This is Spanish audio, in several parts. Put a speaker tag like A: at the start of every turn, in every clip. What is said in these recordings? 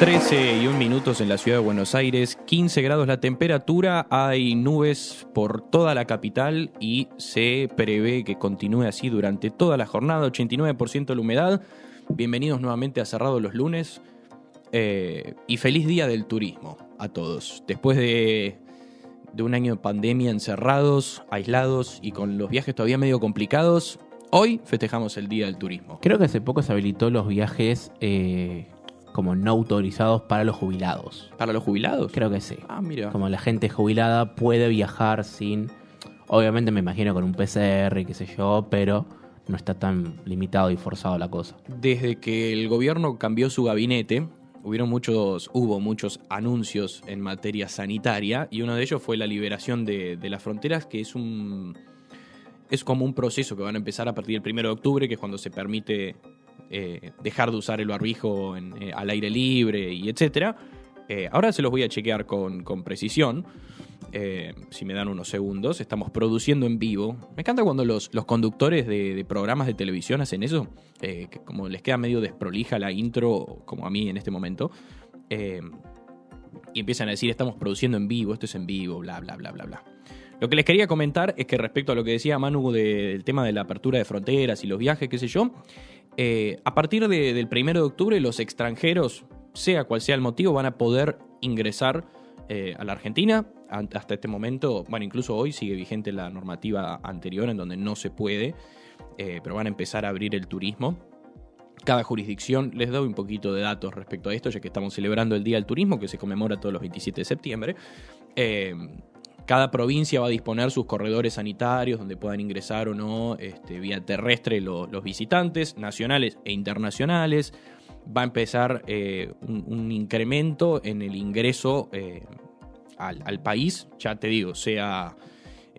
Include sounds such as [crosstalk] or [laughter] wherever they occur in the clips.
A: 13 y un minutos en la ciudad de Buenos Aires, 15 grados la temperatura, hay nubes por toda la capital y se prevé que continúe así durante toda la jornada, 89% la humedad. Bienvenidos nuevamente a Cerrado los lunes eh, y feliz día del turismo a todos. Después de, de un año de pandemia encerrados, aislados y con los viajes todavía medio complicados, hoy festejamos el Día del Turismo.
B: Creo que hace poco se habilitó los viajes eh, como no autorizados para los jubilados.
A: ¿Para los jubilados?
B: Creo que sí.
A: Ah, mira.
B: Como la gente jubilada puede viajar sin. Obviamente me imagino con un PCR y qué sé yo, pero no está tan limitado y forzado la cosa.
A: Desde que el gobierno cambió su gabinete, hubieron muchos, hubo muchos anuncios en materia sanitaria y uno de ellos fue la liberación de, de las fronteras, que es un es como un proceso que van a empezar a partir del 1 de octubre, que es cuando se permite eh, dejar de usar el barbijo eh, al aire libre y etcétera. Eh, ahora se los voy a chequear con, con precisión. Si me dan unos segundos, estamos produciendo en vivo. Me encanta cuando los, los conductores de, programas de televisión hacen eso, que como les queda medio desprolija la intro, como a mí en este momento, y empiezan a decir, estamos produciendo en vivo, esto es en vivo, bla, bla, bla, bla, bla. Lo que les quería comentar es que respecto a lo que decía Manu de- del tema de la apertura de fronteras y los viajes, qué sé yo, eh, a partir de- del 1 de octubre los extranjeros, sea cual sea el motivo, van a poder ingresar eh, a la Argentina. Hasta este momento, bueno, incluso hoy sigue vigente la normativa anterior en donde no se puede, eh, pero van a empezar a abrir el turismo. Cada jurisdicción, les doy un poquito de datos respecto a esto, ya que estamos celebrando el Día del Turismo, que se conmemora todos los 27 de septiembre. Cada provincia va a disponer sus corredores sanitarios donde puedan ingresar o no este, vía terrestre lo- los visitantes nacionales e internacionales. Va a empezar eh, un, incremento en el ingreso eh, al, país, ya te digo, sea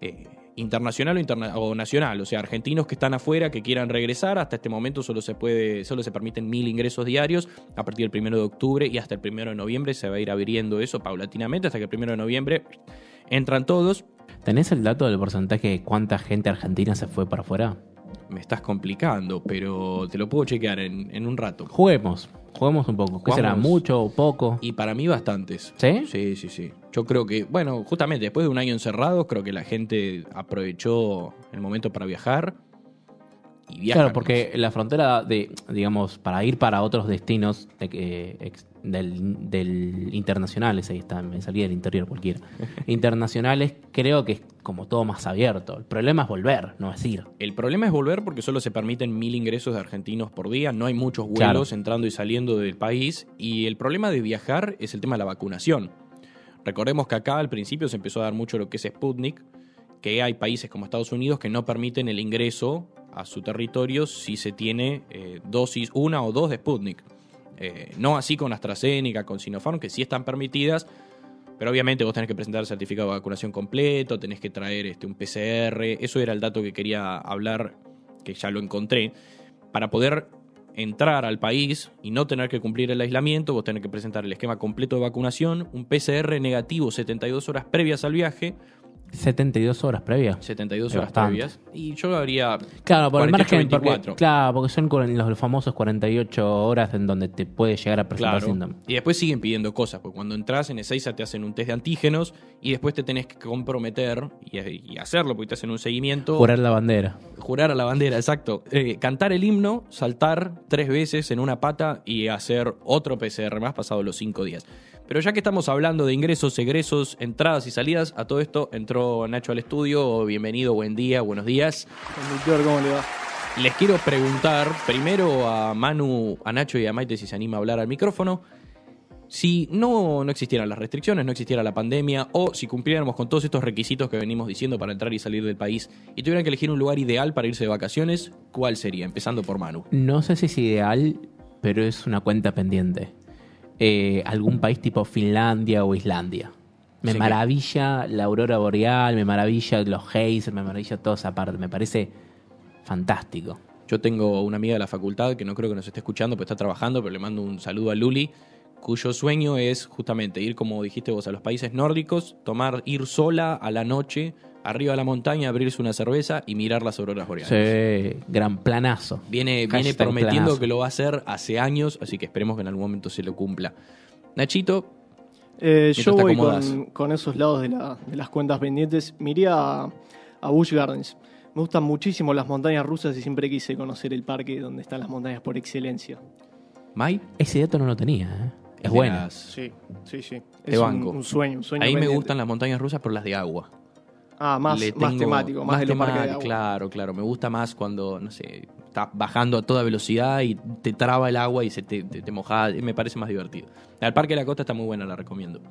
A: eh, internacional o, interna- o nacional, o sea, argentinos que están afuera, que quieran regresar, hasta este momento solo se puede, solo se permiten mil ingresos diarios, a partir del primero de octubre y hasta el primero de noviembre se va a ir abriendo eso paulatinamente, hasta que el primero de noviembre entran todos.
B: ¿Tenés el dato del porcentaje de cuánta gente argentina se fue para afuera?
A: Me estás complicando, pero te lo puedo chequear en, en un rato.
B: Juguemos, juguemos un poco. ¿Qué será? ¿Mucho o poco?
A: Y para mí bastantes.
B: ¿Sí?
A: Sí, sí, sí. Yo creo que, bueno, justamente después de un año encerrado, creo que la gente aprovechó el momento para viajar. Y viajan.
B: Claro, porque la frontera de, digamos, para ir para otros destinos de ex- del, del internacionales, ahí está, me salía del interior cualquiera. [laughs] internacionales, creo que es como todo más abierto. El problema es volver, no es ir.
A: El problema es volver porque solo se permiten mil ingresos de argentinos por día, no hay muchos vuelos
B: Claro.
A: entrando y saliendo del país y el problema de viajar es el tema de la vacunación. Recordemos que acá al principio se empezó a dar mucho lo que es Sputnik, que hay países como Estados Unidos que no permiten el ingreso a su territorio si se tiene eh, dosis una o dos de Sputnik. Eh, no así con AstraZeneca, con Sinopharm, que sí están permitidas, pero obviamente vos tenés que presentar el certificado de vacunación completo, tenés que traer este, un PCR. Eso era el dato que quería hablar, que ya lo encontré. Para poder entrar al país y no tener que cumplir el aislamiento, vos tenés que presentar el esquema completo de vacunación, un PCR negativo 72 horas previas al viaje,
B: 72 horas previas.
A: 72
B: Es
A: horas
B: bastante.
A: previas. Y yo habría
B: Claro, por el
A: 48,
B: margen, porque,
A: 24.
B: claro, porque son los famosos 48 horas en donde te puede llegar a presentar
A: Claro.
B: síntomas.
A: Y después siguen pidiendo cosas, porque cuando entras en Ezeiza te hacen un test de antígenos y después te tenés que comprometer y, y hacerlo, porque te hacen un seguimiento.
B: Jurar la bandera.
A: Jurar a la bandera, exacto. Eh, cantar el himno, saltar tres veces en una pata y hacer otro PCR más pasado los cinco días. Pero ya que estamos hablando de ingresos, egresos, entradas y salidas, a todo esto entró Nacho al estudio. Bienvenido, buen día, buenos días.
C: Conductor, ¿cómo le va?
A: Les quiero preguntar primero a Manu, a Nacho y a Maite si se anima a hablar al micrófono. Si no, no existieran las restricciones, no existiera la pandemia, o si cumpliéramos con todos estos requisitos que venimos diciendo para entrar y salir del país, y tuvieran que elegir un lugar ideal para irse de vacaciones, ¿cuál sería? Empezando por Manu.
B: No sé si es ideal, pero es una cuenta pendiente. Eh, algún país tipo Finlandia o Islandia. Me
A: que-
B: maravilla la aurora boreal, me maravilla los geysers, me maravilla toda esa parte. Me parece fantástico.
A: Yo tengo una amiga de la facultad que no creo que nos esté escuchando, pero está trabajando, pero le mando un saludo a Luli, cuyo sueño es justamente ir, como dijiste vos, a los países nórdicos, tomar, ir sola a la noche, arriba de la montaña, abrirse una cerveza y mirar las auroras boreales.
B: Sí, gran planazo.
A: Viene, viene prometiendo
B: planazo.
A: que lo va a hacer hace años, así que esperemos que en algún momento se lo cumpla. Nachito,
C: Eh, yo voy con, con esos lados de, la- de las cuentas pendientes. Me iría a, a Busch Gardens. Me gustan muchísimo las montañas rusas y siempre quise conocer el parque donde están las montañas por excelencia.
A: Mai,
B: Ese dato no lo tenía, ¿eh? Es bueno.
A: las-
C: Sí, sí, sí. Es un,
A: banco.
C: un sueño, un sueño
A: Ahí me gustan las montañas rusas, pero las de agua.
C: Ah, más,
A: Le
C: más
A: tengo-
C: temático, más, de los parques de
A: temático,
C: agua.
A: Claro, claro. Me gusta más cuando, no sé, estás bajando a toda velocidad y te traba el agua y se te, te, te moja. Me parece más divertido. El Parque de la Costa está muy buena, la recomiendo.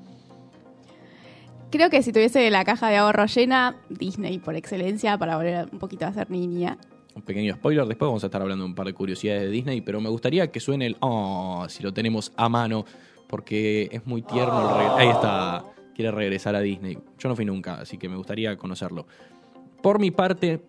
D: Creo que si tuviese la caja de ahorro llena, Disney por excelencia para volver un poquito a ser niña.
A: Un pequeño spoiler, después vamos a estar hablando de un par de curiosidades de Disney, pero me gustaría que suene el oh, si lo tenemos a mano, porque es muy tierno. el regre- Ahí está, quiere regresar a Disney. Yo no fui nunca, así que me gustaría conocerlo. Por mi parte,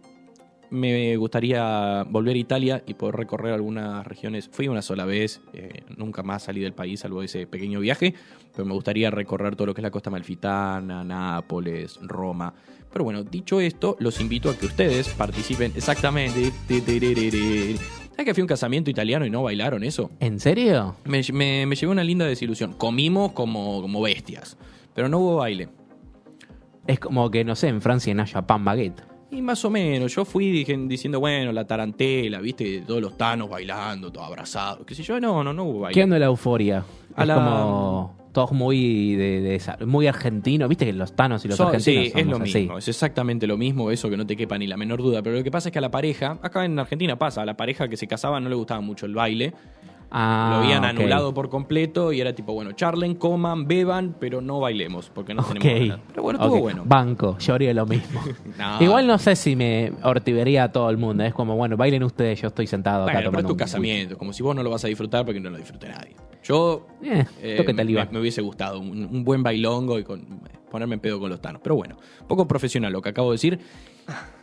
A: me gustaría volver a Italia y poder recorrer algunas regiones. Fui una sola vez, eh, nunca más salí del país, salvo ese pequeño viaje, pero me gustaría recorrer todo lo que es la costa malfitana, Nápoles, Roma. Pero bueno, dicho esto, los invito a que ustedes participen exactamente. ¿Sabes que fui a un casamiento italiano y no bailaron eso?
B: ¿En serio?
A: Me, me, me llevé una linda desilusión. Comimos como, como bestias, pero no hubo baile.
B: Es como que, no sé, en Francia no haya pan baguette.
A: Y más o menos, yo fui dije- diciendo, bueno, la tarantela, viste, todos los tanos bailando, todos abrazados, qué sé yo, no, no, no hubo baile.
B: ¿Qué onda la euforia?
A: A
B: es
A: la-
B: como todos muy de, de muy argentino, viste que los tanos y los argentinos
A: sí, es lo
B: así.
A: mismo, es exactamente lo mismo, eso que no te quepa ni la menor duda. Pero lo que pasa es que a la pareja, acá en Argentina pasa, a la pareja que se casaba no le gustaba mucho el baile,
B: Ah,
A: lo habían anulado por completo y era tipo, bueno, charlen, coman, beban, pero no bailemos, porque no tenemos ganas. Pero bueno, estuvo bueno.
B: Banco, yo haría lo mismo. [laughs]
A: No.
B: Igual no sé si me hortivería a todo el mundo. Es como, bueno, bailen ustedes, yo estoy sentado acá
A: Bueno, pero es
B: tomando
A: tu
B: un
A: casamiento, como si vos no lo vas a disfrutar porque no lo disfrute nadie. Yo
B: Eh,
A: eh, me, me hubiese gustado un, un buen bailongo y con, ponerme en pedo con los tanos. Pero bueno, poco profesional lo que acabo de decir.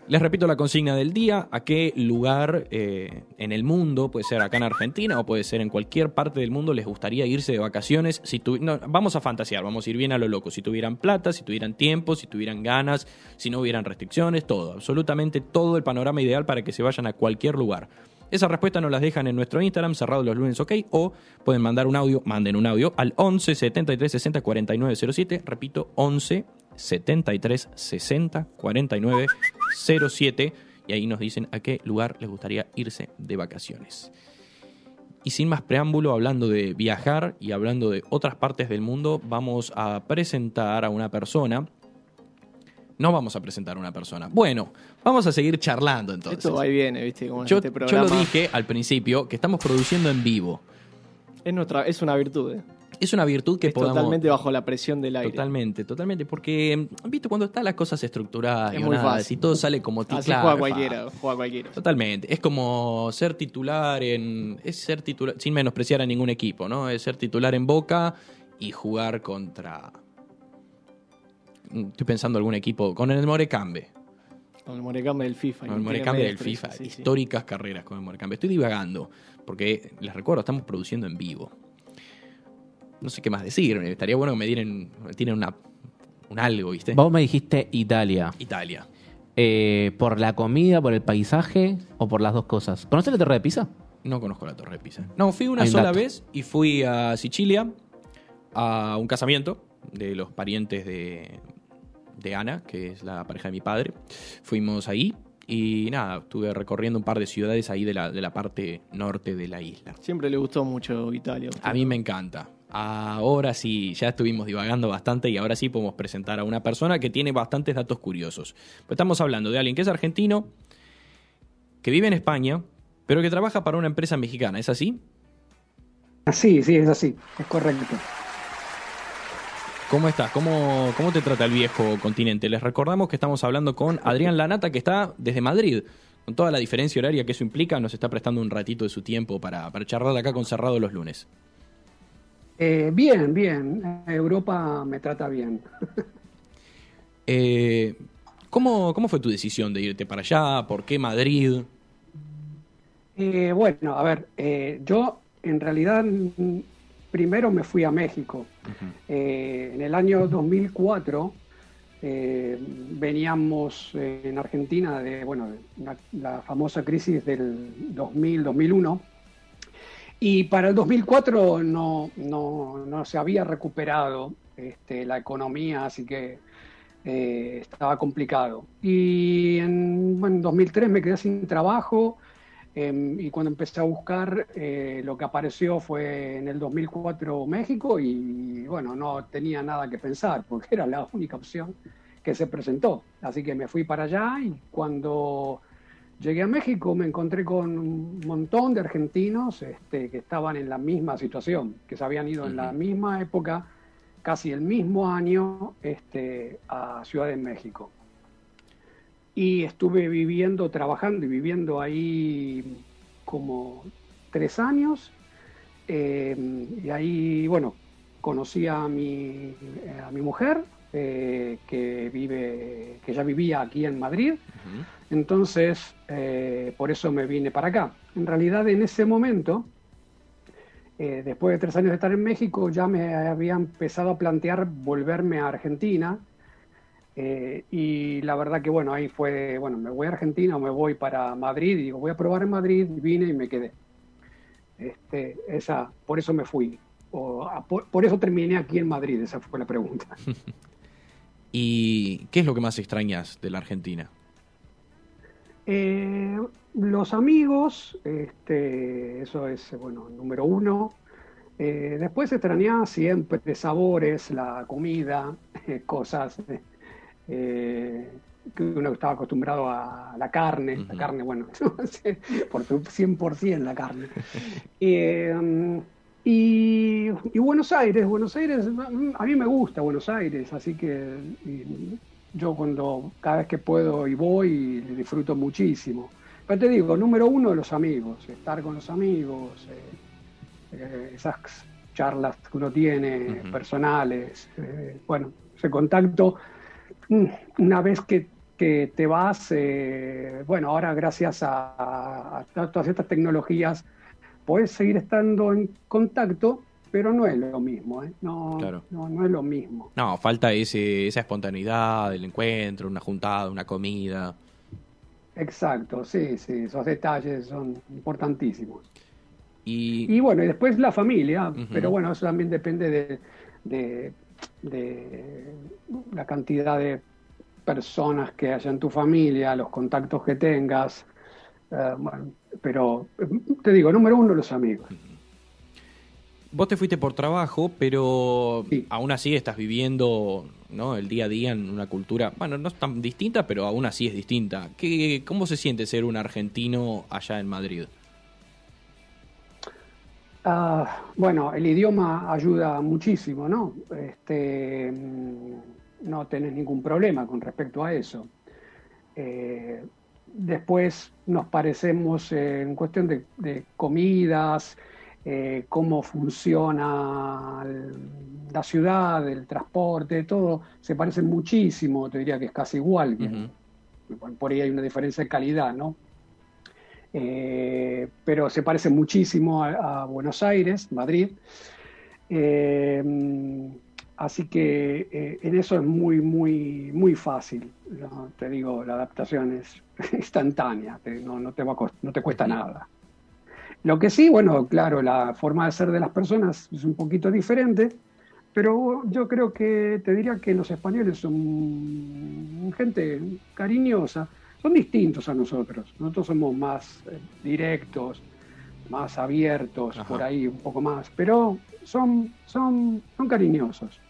A: Les repito la consigna del día, a qué lugar eh, en el mundo, puede ser acá en Argentina o puede ser en cualquier parte del mundo, les gustaría irse de vacaciones. Si tu- no, vamos a fantasear, vamos a ir bien a lo loco. Si tuvieran plata, si tuvieran tiempo, si tuvieran ganas, si no hubieran restricciones, todo, absolutamente todo el panorama ideal para que se vayan a cualquier lugar. Esa respuesta nos las dejan en nuestro Instagram, cerrado los lunes, ok, o pueden mandar un audio, manden un audio al 11 73 60 49 07, repito, 11 73 60 49 07, y ahí nos dicen a qué lugar les gustaría irse de vacaciones. Y sin más preámbulo, hablando de viajar y hablando de otras partes del mundo, vamos a presentar a una persona. No vamos a presentar a una persona. Bueno, vamos a seguir charlando entonces.
C: Esto va y viene, ¿viste? Como
A: Yo,
C: este
A: yo
C: programa.
A: lo dije al principio que estamos produciendo en vivo.
C: Es, nuestra, es una virtud, ¿eh?
A: Es una virtud que
C: es
A: podamos.
C: totalmente bajo la presión del aire.
A: Totalmente, totalmente. Porque, viste, cuando están las cosas estructuradas
C: Es
A: y
C: muy fácil.
A: y todo sale como ti-
C: Así juega cualquiera, juega cualquiera.
A: Totalmente. Es como ser titular en. Es ser titular. Sin menospreciar a ningún equipo, ¿no? Es ser titular en Boca y jugar contra. Estoy pensando algún equipo. Con el Morecambe.
C: Con el Morecambe del FIFA.
A: Con el Morecambe del FIFA.
C: sí, sí.
A: Históricas carreras con el Morecambe. Estoy divagando. Porque les recuerdo, estamos produciendo en vivo. No sé qué más decir. Estaría bueno que me dieran. tienen una, un algo, ¿viste?
B: Vos me dijiste Italia.
A: Italia.
B: Eh, ¿Por la comida, por el paisaje o por las dos cosas? ¿Conoces la Torre de Pisa?
A: No conozco la Torre de Pisa. No, fui una
B: Hay
A: sola
B: dato.
A: vez y fui a Sicilia a un casamiento de los parientes de, de Ana, que es la pareja de mi padre. Fuimos ahí y nada, estuve recorriendo un par de ciudades ahí de la, de la parte norte de la isla.
C: Siempre le gustó mucho Italia. a usted.
A: A mí me encanta. Ahora sí, ya estuvimos divagando bastante y ahora sí podemos presentar a una persona que tiene bastantes datos curiosos. Pues estamos hablando de alguien que es argentino, que vive en España, pero que trabaja para una empresa mexicana. ¿Es así?
E: Sí, sí, es así, es correcto.
A: ¿Cómo estás? ¿Cómo, ¿Cómo te trata el viejo continente? Les recordamos que estamos hablando con Adrián Lanata, que está desde Madrid. Con toda la diferencia horaria que eso implica, nos está prestando un ratito de su tiempo para, para charlar acá con Cerrado los lunes.
E: Eh, bien, bien, Europa me trata bien. [laughs]
A: Eh, ¿cómo, ¿Cómo fue tu decisión de irte para allá? ¿Por qué Madrid?
E: Eh, bueno, a ver, eh, yo en realidad primero me fui a México. Eh, en el año 2004 eh, veníamos en Argentina de bueno, una- la famosa crisis del 2000-2001 Y para el 2004 no, no, no se había recuperado este, la economía, así que eh, estaba complicado. Y en, bueno, 2003 me quedé sin trabajo em, y cuando empecé a buscar eh, lo que apareció fue en el 2004 México y bueno, no tenía nada que pensar porque era la única opción que se presentó. Así que me fui para allá y cuando llegué a México me encontré con un montón de argentinos este, que estaban en la misma situación, que se habían ido en la misma época casi el mismo año este, a Ciudad de México. Y estuve viviendo, trabajando y viviendo ahí como tres años. Eh, y ahí, bueno, conocí a mi, a mi mujer, eh, que, vive, que ya vivía aquí en Madrid. Entonces, eh, por eso me vine para acá. En realidad, en ese momento, eh, después de tres años de estar en México, ya me había empezado a plantear volverme a Argentina. Eh, y la verdad que, bueno, ahí fue, bueno, me voy a Argentina o me voy para Madrid. Y digo, voy a probar en Madrid. vine y me quedé. Este, esa, por eso me fui. O, por, eso terminé aquí en Madrid. Esa fue la pregunta. [laughs]
A: ¿Y qué es lo que más extrañas de la Argentina?
E: Eh, los amigos, este, eso es, bueno, número uno. Eh, después extrañaba siempre sabores, la comida, [laughs] cosas eh, que uno estaba acostumbrado a la carne, la carne, bueno, [laughs] por 100% la carne. [laughs] Eh, y, Buenos Aires, Buenos Aires, a mí me gusta Buenos Aires, así que yo cuando cada vez que puedo y voy, disfruto muchísimo. Pero te digo, número uno, los amigos, estar con los amigos, eh, eh, esas charlas que uno tiene, personales, eh, bueno, ese contacto, mm, una vez que, te vas, bueno, ahora gracias a, todas estas tecnologías, puedes seguir estando en contacto, pero no es lo mismo, no, no, no, es lo mismo.
A: No, falta ese, esa espontaneidad del encuentro, una juntada, una comida.
E: Exacto, sí, sí, esos detalles son importantísimos. Y, bueno, y después la familia, pero bueno, eso también depende de, la cantidad de personas que haya en tu familia, los contactos que tengas. Eh, bueno, pero te digo, número uno, los amigos.
A: Vos te fuiste por trabajo, pero aún así estás viviendo ¿no? el día a día en una cultura, bueno, no es tan distinta, pero aún así es distinta. ¿Qué, ¿Cómo se siente ser un argentino allá en Madrid?
E: Ah, bueno, el idioma ayuda muchísimo, ¿no? Este, mm, no tenés ningún problema con respecto a eso. Eh, después nos parecemos en cuestión de, de comidas, eh, cómo funciona la ciudad, el transporte, todo, se parece muchísimo, te diría que es casi igual. Por ahí hay una diferencia de calidad, ¿no? Eh, pero se parece muchísimo a, Buenos Aires, Madrid. Eh, así que en eso es muy, muy, muy fácil. Te digo, la adaptación es [laughs] instantánea, no, no, te, va no te cuesta nada. Lo que sí, bueno, claro, la forma de ser de las personas es un poquito diferente, pero yo creo que te diría que los españoles son gente cariñosa, son distintos a nosotros. Nosotros somos más eh, directos, más abiertos, por ahí un poco más, pero son, son, son cariñosos.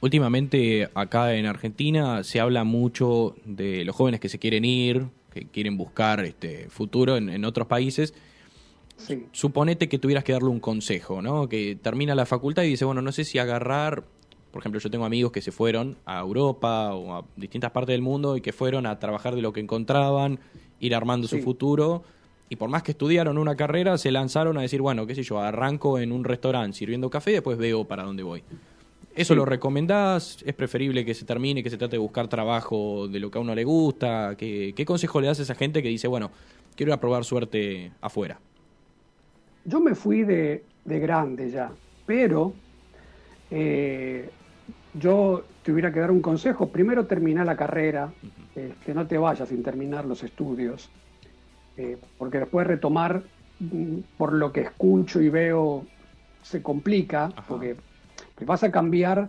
A: Últimamente acá en Argentina se habla mucho de los jóvenes que se quieren ir, que quieren buscar este futuro en, otros países. Suponete que tuvieras que darle un consejo, ¿no? Que termina la facultad y dice, bueno, no sé si agarrar, por ejemplo, yo tengo amigos que se fueron a Europa o a distintas partes del mundo y que fueron a trabajar de lo que encontraban, ir armando su futuro. Y por más que estudiaron una carrera, se lanzaron a decir, bueno, qué sé yo, arranco en un restaurante sirviendo café y después veo para dónde voy. ¿Eso lo recomendás? ¿Es preferible que se termine, que se trate de buscar trabajo de lo que a uno le gusta? ¿Qué, consejo le das a esa gente que dice, bueno, quiero ir a probar suerte afuera?
E: Yo me fui de, grande ya, pero eh, yo te hubiera que dar un consejo. Primero termina la carrera, que no te vayas sin terminar los estudios, eh, porque después retomar mm, por lo que escucho y veo se complica,
A: Ajá.
E: porque te vas a cambiar,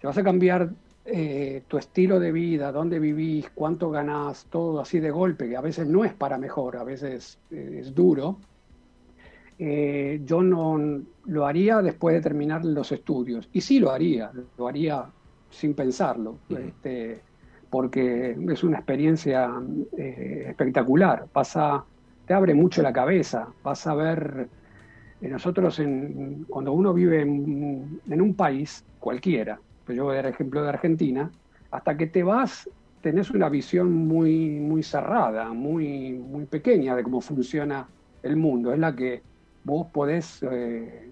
E: te vas a cambiar eh, tu estilo de vida, dónde vivís, cuánto ganás, todo así de golpe, que a veces no es para mejor, a veces eh, es duro. Eh, yo no lo haría después de terminar los estudios. Y sí lo haría, lo haría sin pensarlo, este, porque es una experiencia eh, espectacular. Pasa, te abre mucho la cabeza, vas a ver, eh, nosotros en- cuando uno vive en, en un país, cualquiera, pues yo voy a dar ejemplo de Argentina, hasta que te vas tenés una visión muy, muy cerrada, muy, muy pequeña de cómo funciona el mundo. Es la que vos podés eh,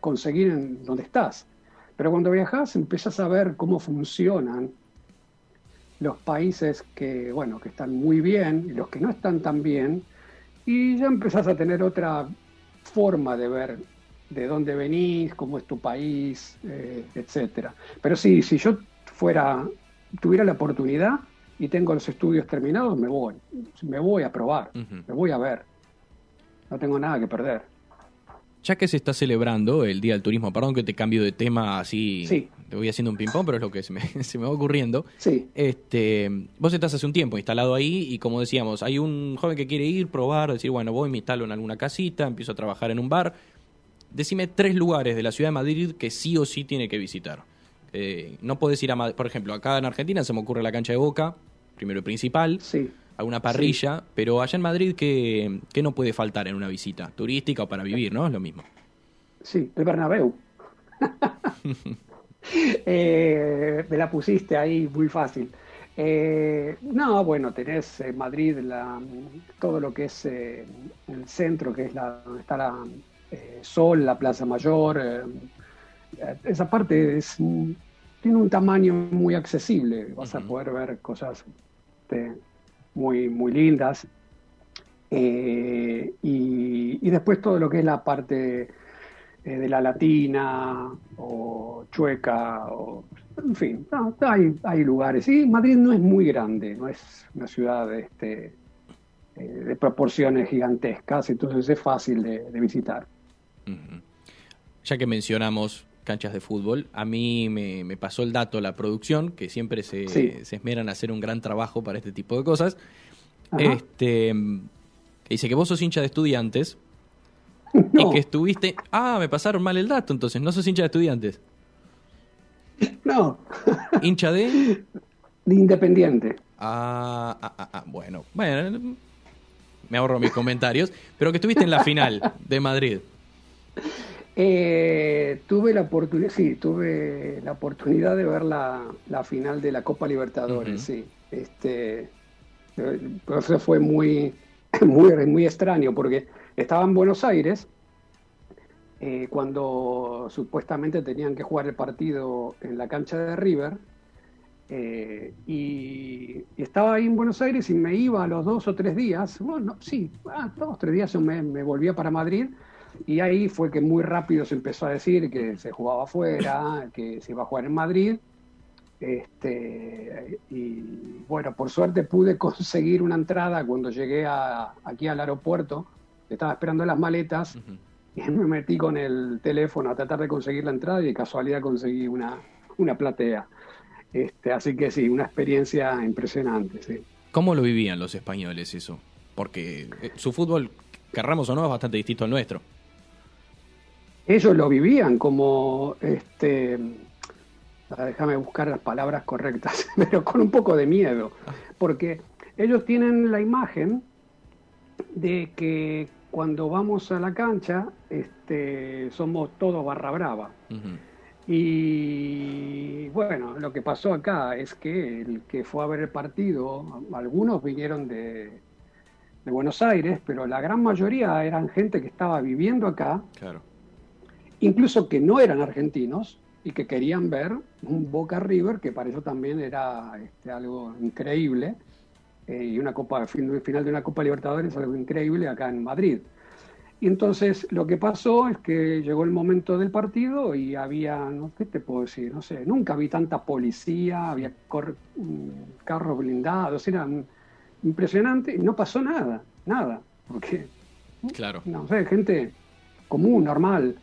E: conseguir en donde estás. Pero cuando viajás empiezas a ver cómo funcionan los países que, bueno, que están muy bien y los que no están tan bien, y ya empezás a tener otra forma de ver de dónde venís, cómo es tu país, eh, etcétera. Pero sí, si yo fuera, tuviera la oportunidad y tengo los estudios terminados, me voy. Me voy a probar, me voy a ver. No tengo nada que perder.
A: Ya que se está celebrando el Día del Turismo, perdón que te cambio de tema así,
E: Sí.
A: te voy haciendo un ping-pong, pero es lo que se me, [laughs] se me va ocurriendo.
E: Sí,
A: Este, vos estás hace un tiempo instalado ahí y como decíamos, hay un joven que quiere ir, probar, decir, bueno, voy, me instalo en alguna casita, empiezo a trabajar en un bar. Decime tres lugares de la ciudad de Madrid que sí o sí tiene que visitar. Eh, no podés ir a Madrid, por ejemplo, acá en Argentina se me ocurre la cancha de Boca, primero y principal,
E: sí.
A: Alguna parrilla, pero allá en Madrid, ¿qué, qué no puede faltar en una visita? Turística o para vivir, ¿no? Es lo mismo.
E: Sí, el Bernabéu. [laughs] Eh, me la pusiste ahí muy fácil. Eh, no, bueno, tenés en Madrid la- todo lo que es eh, el centro, que es la, donde está la eh, Sol, la Plaza Mayor. eh, eh, esa parte es, tiene un tamaño muy accesible. Vas a poder ver cosas este, muy, muy lindas. Eh, y, después todo lo que es la parte eh, de la latina o chueca, o, en fin, hay, hay lugares. Y Madrid no es muy grande, no es una ciudad este, eh, de proporciones gigantescas, entonces es fácil de, visitar.
A: Ya que mencionamos canchas de fútbol, a mí me, me pasó el dato la producción, que siempre se,
E: Sí.
A: se esmeran a hacer un gran trabajo para este tipo de cosas.
E: Ajá.
A: Este, que dice que vos sos hincha de estudiantes [laughs]
E: No,
A: y que estuviste... Ah, me pasaron mal el dato, entonces, no sos hincha de estudiantes.
E: no, [laughs]
A: Hincha de...
E: de Independiente.
A: Ah, ah, ah, ah, bueno, bueno, me ahorro mis comentarios, pero que estuviste en la final de Madrid. [laughs]
E: Eh, tuve la oportunidad, sí, tuve la oportunidad de ver la, la final de la Copa Libertadores,
A: Ujú.
E: sí. Este, eh, eso fue muy, [clears throat] muy, muy extraño porque estaba en Buenos Aires eh, cuando supuestamente tenían que jugar el partido en la cancha de River. eh, y, y estaba ahí en Buenos Aires y me iba a los dos o tres días, bueno, sí, ah, dos o tres días yo me, me volvía para Madrid y ahí fue que muy rápido se empezó a decir que se jugaba afuera, que se iba a jugar en Madrid. Este, y bueno, por suerte pude [laughs] conseguir una entrada cuando llegué a- aquí al aeropuerto. Estaba esperando las maletas y me metí con el teléfono a tratar de conseguir la entrada y de casualidad conseguí una, una platea. Este, así que sí, una experiencia impresionante. Sí.
A: ¿Cómo lo vivían los españoles eso? Porque eh, su fútbol, querramos o no, es bastante distinto al nuestro.
E: Ellos lo vivían como, este, déjame buscar las palabras correctas, [laughs] pero con un poco de miedo, porque ellos tienen la imagen de que cuando vamos a la cancha este, somos todos barra brava. Y bueno, lo que pasó acá es que el que fue a ver el partido, algunos vinieron de, de Buenos Aires, pero la gran mayoría eran gente que estaba viviendo acá
A: Claro.
E: Incluso que no eran argentinos y que querían ver un Boca River, que para eso también era este, algo increíble, eh, y una copa fin- final de una Copa Libertadores algo increíble acá en Madrid. Y entonces lo que pasó es que llegó el momento del partido y había, no, ¿qué te puedo decir? No sé, nunca vi tanta policía, había carros blindados, era impresionante y no pasó nada, nada, porque
A: Claro.
E: No sé, gente común, normal.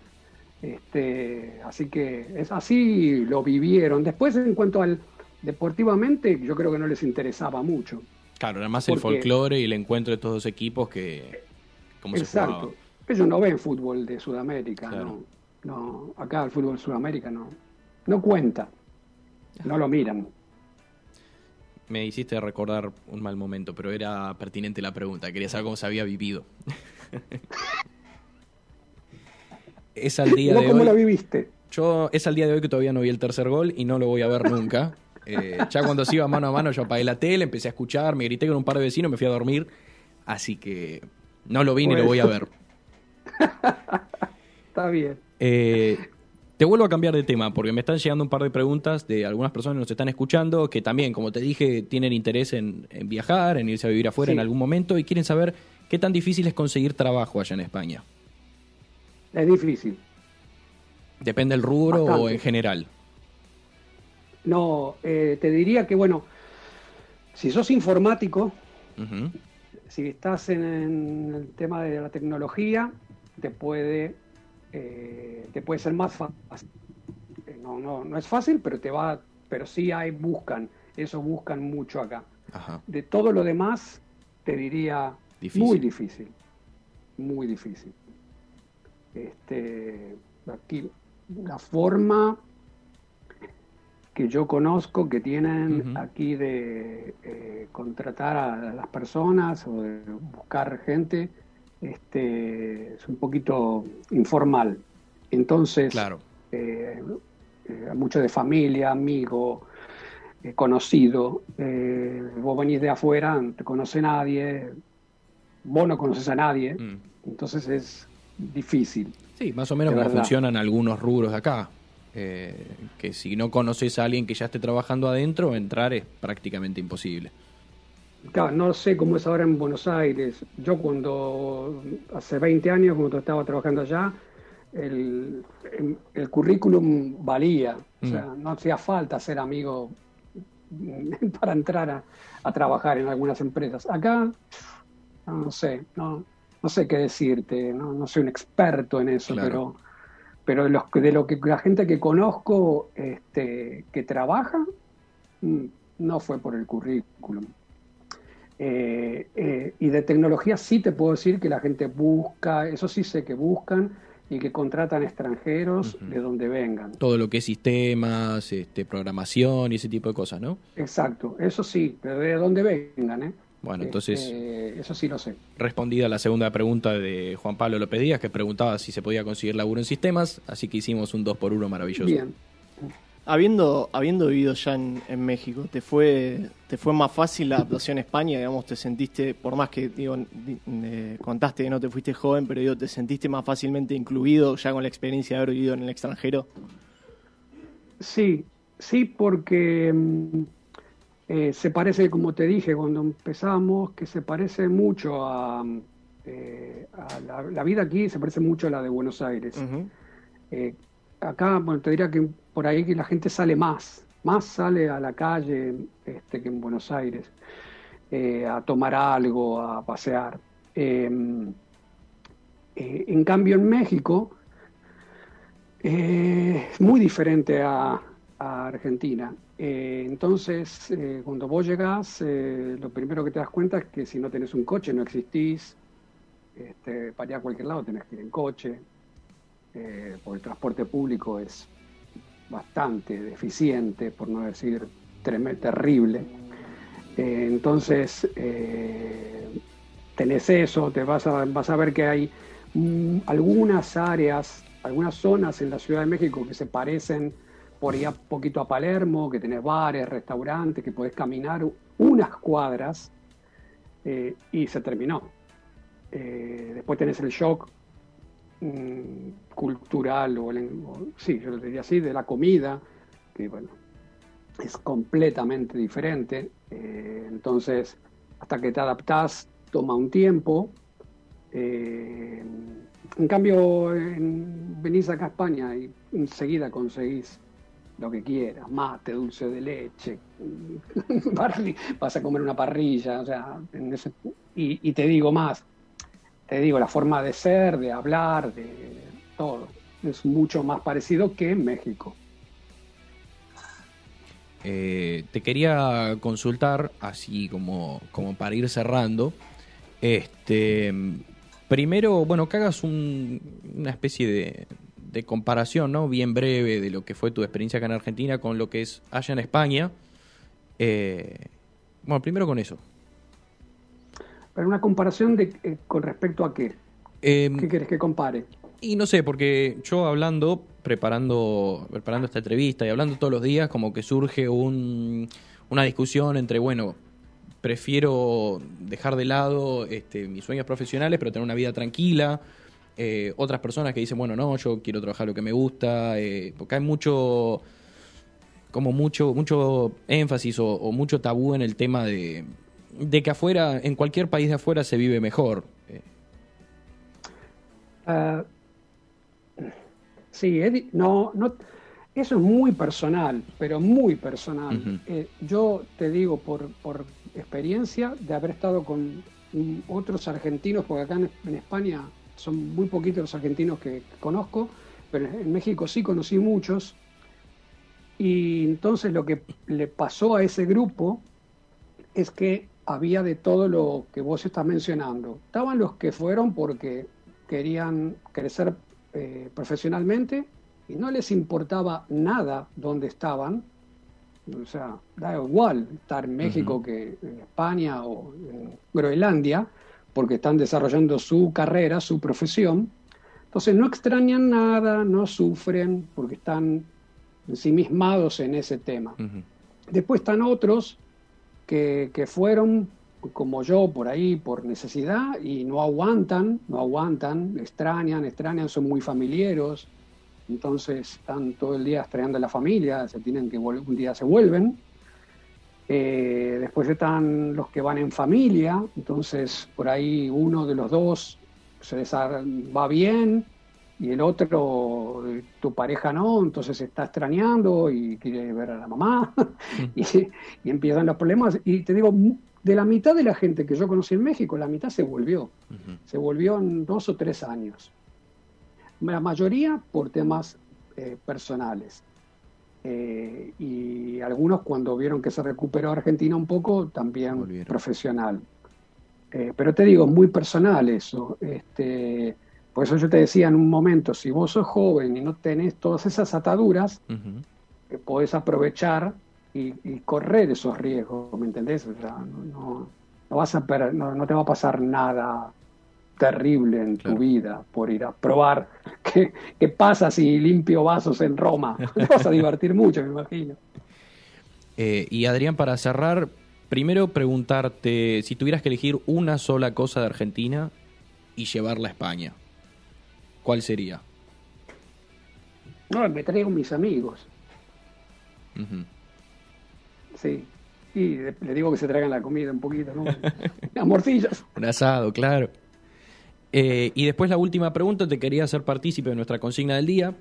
E: Este, así que es así lo vivieron. Después, en cuanto al deportivamente, yo creo que no les interesaba mucho.
A: Claro, era más el folclore y el encuentro de todos los equipos que
E: Exacto. Ellos no ven fútbol de Sudamérica,
A: Claro.
E: no, no. Acá el fútbol de Sudamérica no, no cuenta. No lo miran.
A: Me hiciste recordar un mal momento, pero era pertinente la pregunta. Quería saber cómo se había vivido. [laughs] es al día
E: ¿Vos
A: de
E: cómo
A: hoy.
E: la viviste?
A: Yo es al día de hoy que todavía no vi el tercer gol y no lo voy a ver nunca. [laughs] Eh, ya cuando se iba mano a mano yo apagué la tele, empecé a escuchar, me grité con un par de vecinos, me fui a dormir. Así que no lo vi ni lo voy a ver. [laughs]
E: Está bien.
A: Eh, te vuelvo a cambiar de tema porque me están llegando un par de preguntas de algunas personas que nos están escuchando que también, como te dije, tienen interés en, en viajar, en irse a vivir afuera
E: Sí.
A: en algún momento y quieren saber qué tan difícil es conseguir trabajo allá en España.
E: Es difícil.
A: ¿Depende del rubro o en general?
E: No, eh, te diría que, bueno, si sos informático, si estás en, en el tema de la tecnología, te puede, eh, te puede ser más fácil. No, no, no es fácil, pero te va, pero sí hay, buscan, eso buscan mucho acá.
A: Ajá.
E: De todo lo demás, te diría
A: Difícil.
E: muy difícil, muy difícil. Este, aquí la forma que yo conozco que tienen aquí de eh, contratar a las personas o de buscar gente, este, es un poquito informal. Entonces,
A: Claro.
E: eh, eh, mucho de familia, amigo, conocido. Vos venís de afuera, no te conoce nadie, vos no conoces a nadie,
A: Mm.
E: entonces es difícil.
A: Sí, más o menos como
E: verdad.
A: funcionan algunos rubros de acá. Eh, que si no conoces a alguien que ya esté trabajando adentro, entrar es prácticamente imposible.
E: Claro, no sé cómo es ahora en Buenos Aires. Yo cuando, hace 20 años, cuando estaba trabajando allá, el, el- el currículum valía. O sea, no hacía falta ser amigo [laughs] para entrar a, a trabajar en algunas empresas. Acá, no sé, no, no sé qué decirte, no, no soy un experto en eso,
A: Claro.
E: pero, pero de, los, de lo que la gente que conozco este, que trabaja, mm, no fue por el currículum. Eh, eh, y de tecnología sí te puedo decir que la gente busca, eso sí sé que buscan y que contratan extranjeros de donde vengan.
A: Todo lo que es sistemas, este, programación y ese tipo de cosas, ¿no?
E: Exacto, eso sí, pero de donde vengan, ¿eh?
A: Bueno, entonces,
E: Este, eso sí lo sé.
A: respondida la segunda pregunta de Juan Pablo López Díaz, que preguntaba si se podía conseguir laburo en sistemas, así que hicimos un 2 por 1 maravilloso.
E: Bien.
C: Habiendo, habiendo vivido ya en, en México, ¿te fue, ¿te fue más fácil la adaptación a España? Digamos, ¿te sentiste, por más que digo, di- eh, contaste que no te fuiste joven, pero digo, ¿te sentiste más fácilmente incluido ya con la experiencia de haber vivido en el extranjero?
E: Sí, sí, porque mm, eh, se parece, como te dije cuando empezamos, que se parece mucho a, eh, a la, la vida aquí, se parece mucho a la de Buenos Aires. Eh, acá, bueno, te diría que por ahí que la gente sale más, más sale a la calle este, que en Buenos Aires, a tomar algo, a pasear. Eh, en cambio, en México es muy diferente a, a Argentina. Eh, entonces, eh, cuando vos llegás, eh, lo primero que te das cuenta es que si no tenés un coche no existís. Este, para ir a cualquier lado tenés que ir en coche porque el transporte público es bastante deficiente, por no decir terrible. Entonces, tenés eso, te vas a, vas a ver que hay mm, algunas áreas, algunas zonas en la Ciudad de México que se parecen por ahí a poquito a Palermo, que tenés bares, restaurantes, que podés caminar unas cuadras eh, y se terminó. Eh, después tenés el shock mm, cultural, o, el- sí, yo lo diría así, de la comida, que bueno, es completamente diferente. Eh, entonces, hasta que te adaptás, toma un tiempo. En cambio, en- venís acá a España y enseguida conseguís lo que quieras, mate, dulce de leche, [laughs] vas a comer una parrilla, o sea, ese- y, y te digo más, te digo, la forma de ser, de hablar, de todo, es mucho más parecido que en México.
A: Eh, te quería consultar, así como, como para ir cerrando, este, primero, bueno, que hagas un- una especie de, de comparación, ¿no? Bien breve de lo que fue tu experiencia acá en Argentina con lo que es allá en España. Eh, bueno, primero con eso.
E: Pero una comparación de, eh, con respecto a qué.
A: Eh,
E: ¿Qué quieres que compare?
A: Y no sé, porque yo hablando, preparando, preparando esta entrevista y hablando todos los días, como que surge un, una discusión entre, bueno, prefiero dejar de lado este, mis sueños profesionales, pero tener una vida tranquila. Eh, otras personas que dicen, bueno, no, yo quiero trabajar lo que me gusta, eh, porque hay mucho, como mucho, mucho énfasis o, o mucho tabú en el tema de, de que afuera, en cualquier país de afuera se vive mejor.
E: Ah, sí, no, no, eso es muy personal, pero muy personal. Eh, yo te digo por, por experiencia de haber estado con otros argentinos, porque acá en, en España son muy poquitos los argentinos que, que conozco, pero en, México sí conocí muchos. Y entonces lo que le pasó a ese grupo es que había de todo lo que vos estás mencionando. Estaban los que fueron porque querían crecer eh, profesionalmente y no les importaba nada donde estaban. O sea, da igual estar en México que en España o en Groenlandia, porque están desarrollando su carrera, su profesión. Entonces no extrañan nada, no sufren, porque están ensimismados en ese tema. Después están otros que, que fueron, como yo, por ahí, por necesidad y no aguantan, no aguantan, extrañan, extrañan, son muy familiares, entonces están todo el día extrañando a la familia, se tienen que un día se vuelven. Eh, después están los que van en familia, entonces por ahí uno de los dos se va bien y el otro, eh, tu pareja no, entonces está extrañando y quiere ver a la mamá [laughs] y, y empiezan los problemas. Y te digo, de la mitad de la gente que yo conocí en México, la mitad se volvió, se volvió en dos o tres años. La mayoría por temas eh, personales. Eh, y algunos cuando vieron que se recuperó Argentina un poco, también
A: Volvieron.
E: profesional. Eh, pero te digo, muy personal eso. Este, por eso yo te decía en un momento, si vos sos joven y no tenés todas esas ataduras, eh, podés aprovechar y, y correr esos riesgos, ¿me entendés? O sea, no, no- no vas a per- no, no te va a pasar nada terrible en
A: Claro.
E: tu vida por ir a probar [laughs] qué, qué pasa si limpio vasos en Roma. Te vas a divertir mucho, me imagino. [laughs]
A: Eh, y Adrián, para cerrar, primero preguntarte si tuvieras que elegir una sola cosa de Argentina y llevarla a España, ¿cuál sería?
E: No, me traigo mis amigos, sí. Y le, le digo que se traigan la comida un poquito, ¿no? [laughs] Las morcillas.
A: Un asado, claro. Eh, y después la última pregunta, te quería hacer partícipe de nuestra consigna del día.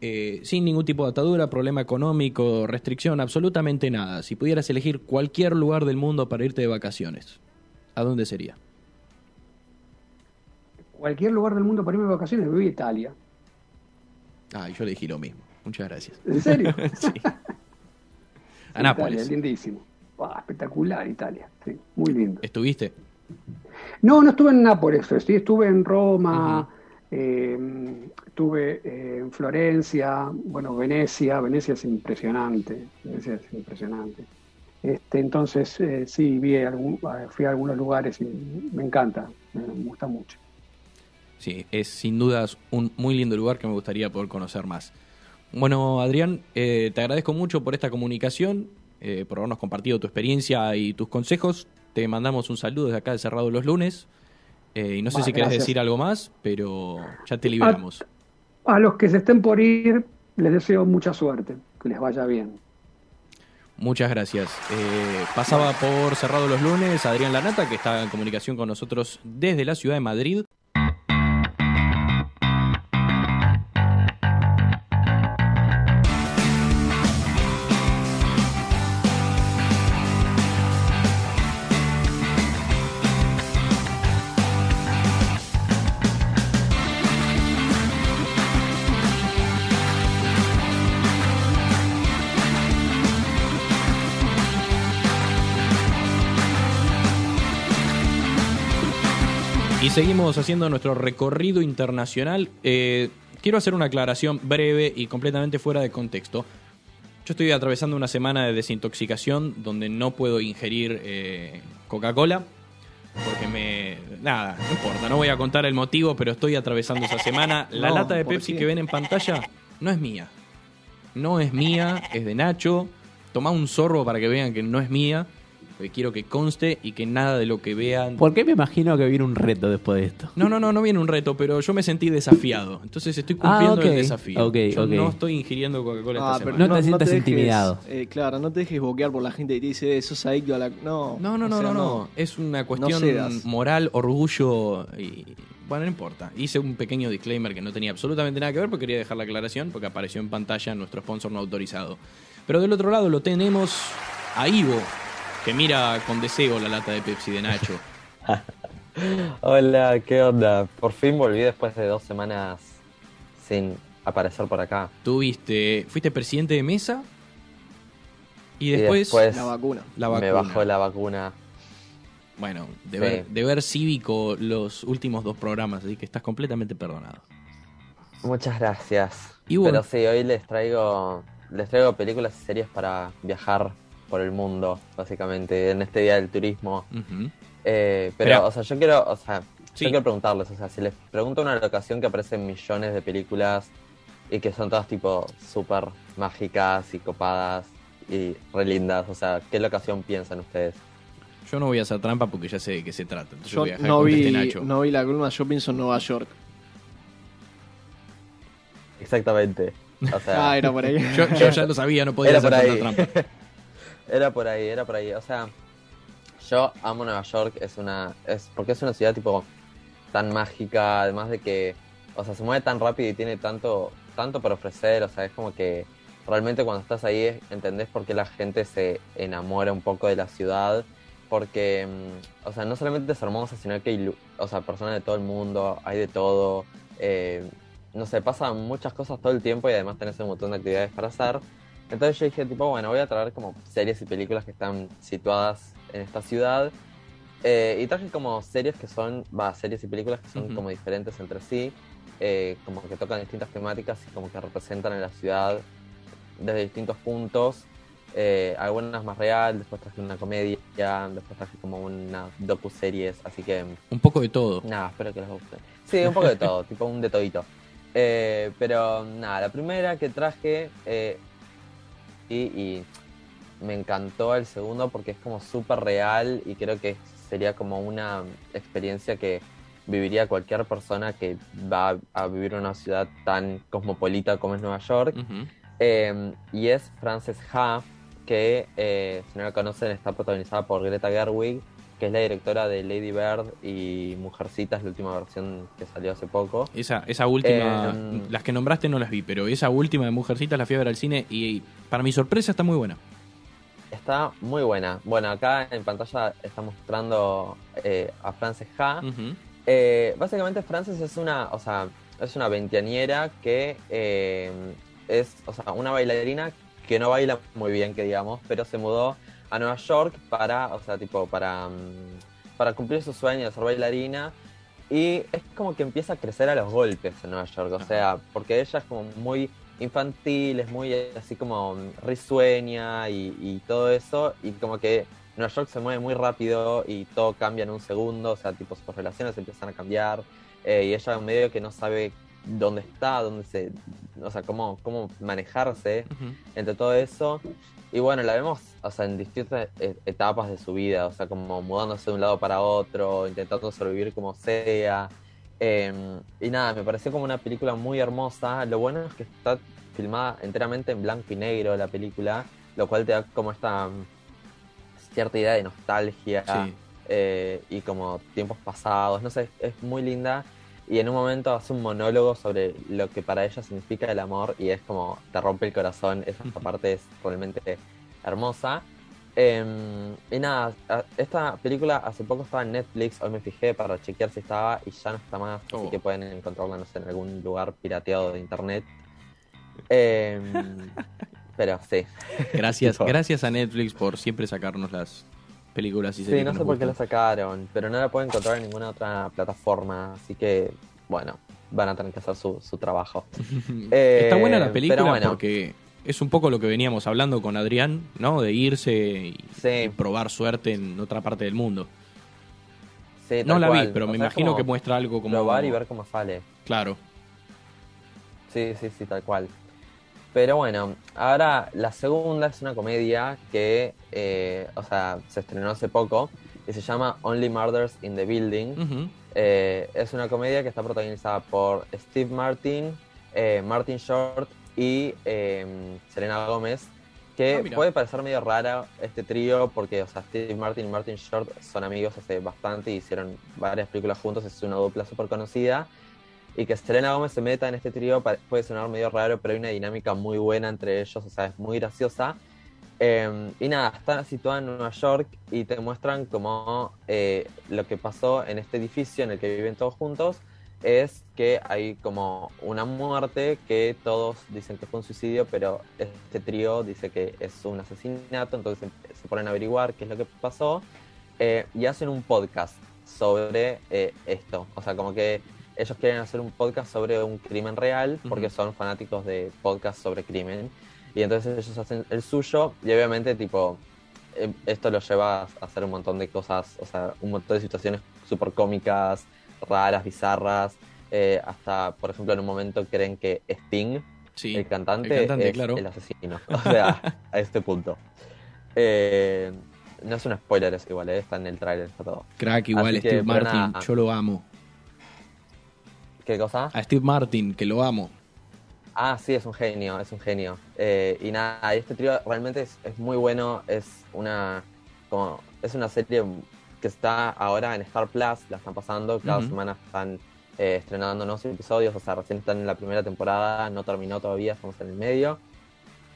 A: Eh, sin ningún tipo de atadura, problema económico, restricción, absolutamente nada. Si pudieras elegir cualquier lugar del mundo para irte de vacaciones, ¿a dónde sería?
E: Cualquier lugar del mundo para irme de vacaciones, me voy a Italia.
A: Ah, yo elegí lo mismo. Muchas gracias.
E: ¿En serio? [laughs]
A: Sí. A Nápoles.
E: Italia, lindísimo. Espectacular Italia, sí, muy lindo.
A: ¿Estuviste?
E: No, no estuve en Nápoles, sí, estuve en Roma, eh, estuve eh, en Florencia, bueno, Venecia, Venecia es impresionante, Venecia es impresionante. Este, entonces, eh, sí, vi algún, fui a algunos lugares y me encanta, me gusta mucho.
A: Sí, es sin dudas un muy lindo lugar que me gustaría poder conocer más. Bueno, Adrián, te agradezco mucho por esta comunicación, por habernos compartido tu experiencia y tus consejos. Te mandamos un saludo desde acá de Cerrado los Lunes. Eh, y no sé si querés
E: gracias.
A: decir algo más, pero ya te liberamos.
E: A los que se estén por ir, les deseo mucha suerte, que les vaya bien.
A: Muchas gracias. Eh, pasaba por Cerrado los Lunes Adrián Lanata, que está en comunicación con nosotros desde la ciudad de Madrid. Seguimos haciendo nuestro recorrido internacional. Eh, quiero hacer una aclaración breve y completamente fuera de contexto. Yo estoy atravesando una semana de desintoxicación donde no puedo ingerir eh, Coca-Cola. Porque me... Nada, no importa, no voy a contar el motivo, pero estoy atravesando esa semana. [laughs] La
C: No,
A: lata de
C: ¿por
A: Pepsi
C: qué?
A: que ven en pantalla no es mía. No es mía, es de Nacho. Toma un sorbo para que vean que no es mía. Porque quiero que conste y que nada de lo que vean
B: ¿Por qué me imagino que viene un reto después de esto?
A: no, no, no, no viene un reto, pero yo me sentí desafiado. Entonces estoy
B: Ah,
A: cumpliendo
B: ok,
A: el desafío.
B: ok,
A: yo
B: ok.
A: no estoy ingiriendo Coca-Cola
C: Ah,
A: esta
C: pero
A: semana.
B: No te sientas
C: dejes,
B: intimidado.
C: eh, claro, no te dejes boquear por la gente que te dice, "Eh, sos adicto a la... No,
A: No, no,
C: o
A: no,
C: sea,
A: no, no. Es una cuestión moral, orgullo y... Bueno, no importa. Hice un pequeño disclaimer que no tenía absolutamente nada que ver porque quería dejar la aclaración porque apareció en pantalla nuestro sponsor no autorizado. Pero del otro lado lo tenemos a Ivo, que mira con deseo la lata de Pepsi de Nacho. [laughs]
F: Hola, ¿qué onda? Por fin volví después de dos semanas sin aparecer por acá.
A: Tuviste, fuiste presidente de mesa y
F: Y
A: después,
F: después
C: La vacuna.
A: la
F: me bajó la vacuna.
A: Bueno,
F: Sí.
A: deber, deber cívico los últimos dos programas, así que estás completamente perdonado.
F: Muchas gracias.
A: Y bueno.
F: Pero sí, hoy les traigo, les traigo películas y series para viajar por el mundo, básicamente, en este día del turismo. Eh, pero, o sea, yo quiero, o sea,
A: Sí.
F: yo quiero preguntarles, o sea, si les pregunto una locación que aparece en millones de películas y que son todas tipo súper mágicas y copadas y re lindas, o sea, ¿qué locación piensan ustedes?
A: Yo no voy a hacer trampa porque ya sé de qué se trata. Entonces
C: Yo
A: voy a dejar
C: no vi,
A: Nacho.
C: no vi la columna, yo pienso en Nueva York.
F: Exactamente. O sea,
C: Ah, era por ahí.
A: Yo, yo ya [laughs] lo sabía, no podía
F: Era
A: hacer
F: por ahí.
A: trampa. [laughs]
F: Era por ahí, era por ahí. O sea, yo amo Nueva York, es una. es porque es una ciudad tipo tan mágica, además de que, o sea, se mueve tan rápido y tiene tanto, tanto para ofrecer, o sea, es como que realmente cuando estás ahí es- entendés por qué la gente se enamora un poco de la ciudad, porque, mm, o sea, no solamente es hermosa, sino que hay, o sea, personas de todo el mundo, hay de todo, eh, no sé, pasan muchas cosas todo el tiempo y además tenés un montón de actividades para hacer. Entonces yo dije, tipo, bueno, voy a traer como series y películas que están situadas en esta ciudad. Eh, y traje como series que son, va, series y películas que son como diferentes entre sí, eh, como que tocan distintas temáticas y como que representan a la ciudad desde distintos puntos. Eh, algunas más real, después traje una comedia, después traje como una docu-series, así que
A: Un poco de todo.
F: Nada, espero que les guste. Sí, un poco de todo, [laughs] tipo un de todito. Eh, pero nada, la primera que traje eh, y, me encantó el segundo porque es como súper real y creo que sería como una experiencia que viviría cualquier persona que va a vivir en una ciudad tan cosmopolita como es Nueva York. Eh, y es Frances Ha, que que, eh, si no la conocen, está protagonizada por Greta Gerwig, que es la directora de Lady Bird y Mujercitas, la última versión que salió hace poco.
A: Esa, esa última,
F: Eh,
A: las que nombraste no las vi, pero esa última de Mujercitas la fui a ver al cine y para mi sorpresa está muy buena.
F: Está muy buena. Bueno, acá en pantalla está mostrando eh, a Frances Ha. Eh, básicamente Frances es una, o sea, es una veinteañera que eh, es, o sea, una bailarina que no baila muy bien, que digamos, pero se mudó a Nueva York para, o sea, tipo, para, mm, para cumplir su sueño de ser bailarina. Y es como que empieza a crecer a los golpes en Nueva York, o sea, porque ella es como muy infantil, es muy así como risueña y, y todo eso, y como que Nueva York se mueve muy rápido y todo cambia en un segundo, o sea, tipo sus relaciones empiezan a cambiar eh, y ella en medio que no sabe dónde está, dónde se, o sea, cómo, cómo manejarse
A: Ujú.
F: entre todo eso. Y bueno, la vemos, o sea, en distintas e- etapas de su vida, o sea, como mudándose de un lado para otro, intentando sobrevivir como sea. Eh, y nada, me pareció como una película muy hermosa. Lo bueno es que está filmada enteramente en blanco y negro la película, lo cual te da como esta mm, cierta idea de nostalgia
A: Sí.
F: eh, y como tiempos pasados, no sé, es muy linda y en un momento hace un monólogo sobre lo que para ella significa el amor y es como te rompe el corazón, esa parte es realmente hermosa. Eh, y nada, esta película hace poco estaba en Netflix, hoy me fijé para chequear si estaba y ya no está más,
A: Oh.
F: así que pueden encontrarla, no sé, en algún lugar pirateado de internet. [laughs] Eh, pero sí,
A: Gracias, gracias a Netflix por siempre sacarnos las, películas y
F: Sí,
A: series.
F: no
A: que
F: sé por qué la sacaron, pero no la pueden encontrar en ninguna otra plataforma, así que, bueno, van a tener que hacer su, su trabajo. Eh, [laughs]
A: Está buena la película
F: pero bueno.
A: porque es un poco lo que veníamos hablando con Adrián, ¿no? De irse y,
F: Sí.
A: y probar suerte en otra parte del mundo.
F: Sí,
A: No la vi, pero
F: O
A: me
F: sea,
A: imagino que muestra algo como...
F: Probar y ver cómo sale.
A: Claro.
F: Sí, sí, sí, tal cual. Pero bueno, ahora la segunda es una comedia que, eh, o sea, se estrenó hace poco y se llama Only Murders in the Building. Eh, es una comedia que está protagonizada por Steve Martin, eh, Martin Short y eh, Selena Gómez. Que
A: Ah,
F: puede parecer medio rara este trío porque, o sea, Steve Martin y Martin Short son amigos hace bastante y hicieron varias películas juntos, es una dupla súper conocida. Y que Selena Gómez se meta en este trío puede sonar medio raro, pero hay una dinámica muy buena entre ellos, o sea, es muy graciosa. Eh, y nada, está situada en Nueva York y te muestran como eh, lo que pasó en este edificio en el que viven todos juntos es que hay como una muerte que todos dicen que fue un suicidio, pero este trío dice que es un asesinato, entonces se, se ponen a averiguar qué es lo que pasó eh, y hacen un podcast sobre eh, esto. O sea, como que ellos quieren hacer un podcast sobre un crimen real porque
A: Ujú.
F: son fanáticos de podcast sobre crimen. Y entonces ellos hacen el suyo y obviamente tipo eh, esto los lleva a hacer un montón de cosas, o sea, un montón de situaciones súper cómicas, raras, bizarras. eh, hasta, por ejemplo, en un momento creen que Sting,
A: Sí.
F: el cantante,
A: el cantante,
F: es
A: claro.
F: el asesino. [laughs] O sea, a este punto. Eh, no es un spoiler, es igual, eh, está en el trailer, está todo.
A: Crack igual,
F: Así
A: Steve Martin,
F: nada.
A: yo lo amo.
F: ¿Qué cosa?
A: A Steve Martin, que lo amo.
F: Ah, sí, es un genio, es un genio. Eh, y nada, este trío realmente es, es muy bueno, es una como es una serie que está ahora en Star Plus, la están pasando, cada semana están eh, estrenando nuevos episodios, o sea, recién están en la primera temporada, no terminó todavía, estamos en el medio.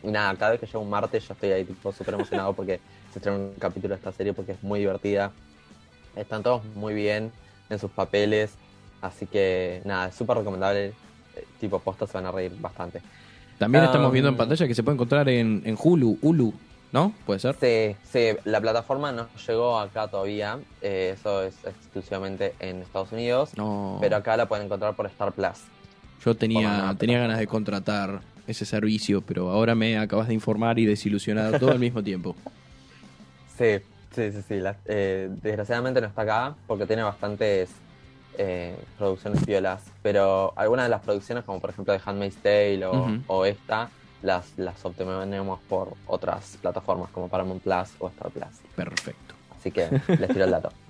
F: Y nada, cada vez que llega un martes yo estoy ahí tipo súper emocionado porque se estrena un capítulo de esta serie porque es muy divertida. Están todos muy bien en sus papeles, así que nada, es súper recomendable. Eh, Tipo, postas se van a reír bastante.
A: También
F: Um,
A: estamos viendo en pantalla que se puede encontrar en, en Hulu, Hulu, ¿no? ¿Puede ser?
F: Sí, sí, la plataforma no llegó acá todavía, eh, eso es exclusivamente en Estados Unidos,
A: No.
F: pero acá la pueden encontrar por Star Plus.
A: Yo tenía, tenía ganas de contratar ese servicio, pero ahora me acabas de informar y desilusionar todo al mismo tiempo. [laughs]
F: Sí, sí, sí, sí. la- eh, desgraciadamente no está acá porque tiene bastantes eh, producciones violas, pero algunas de las producciones, como por ejemplo de Handmaid's Tale o, esta, las, las obtenemos por otras plataformas como Paramount Plus o Star Plus.
A: Perfecto.
F: Así que les tiro el dato. [laughs]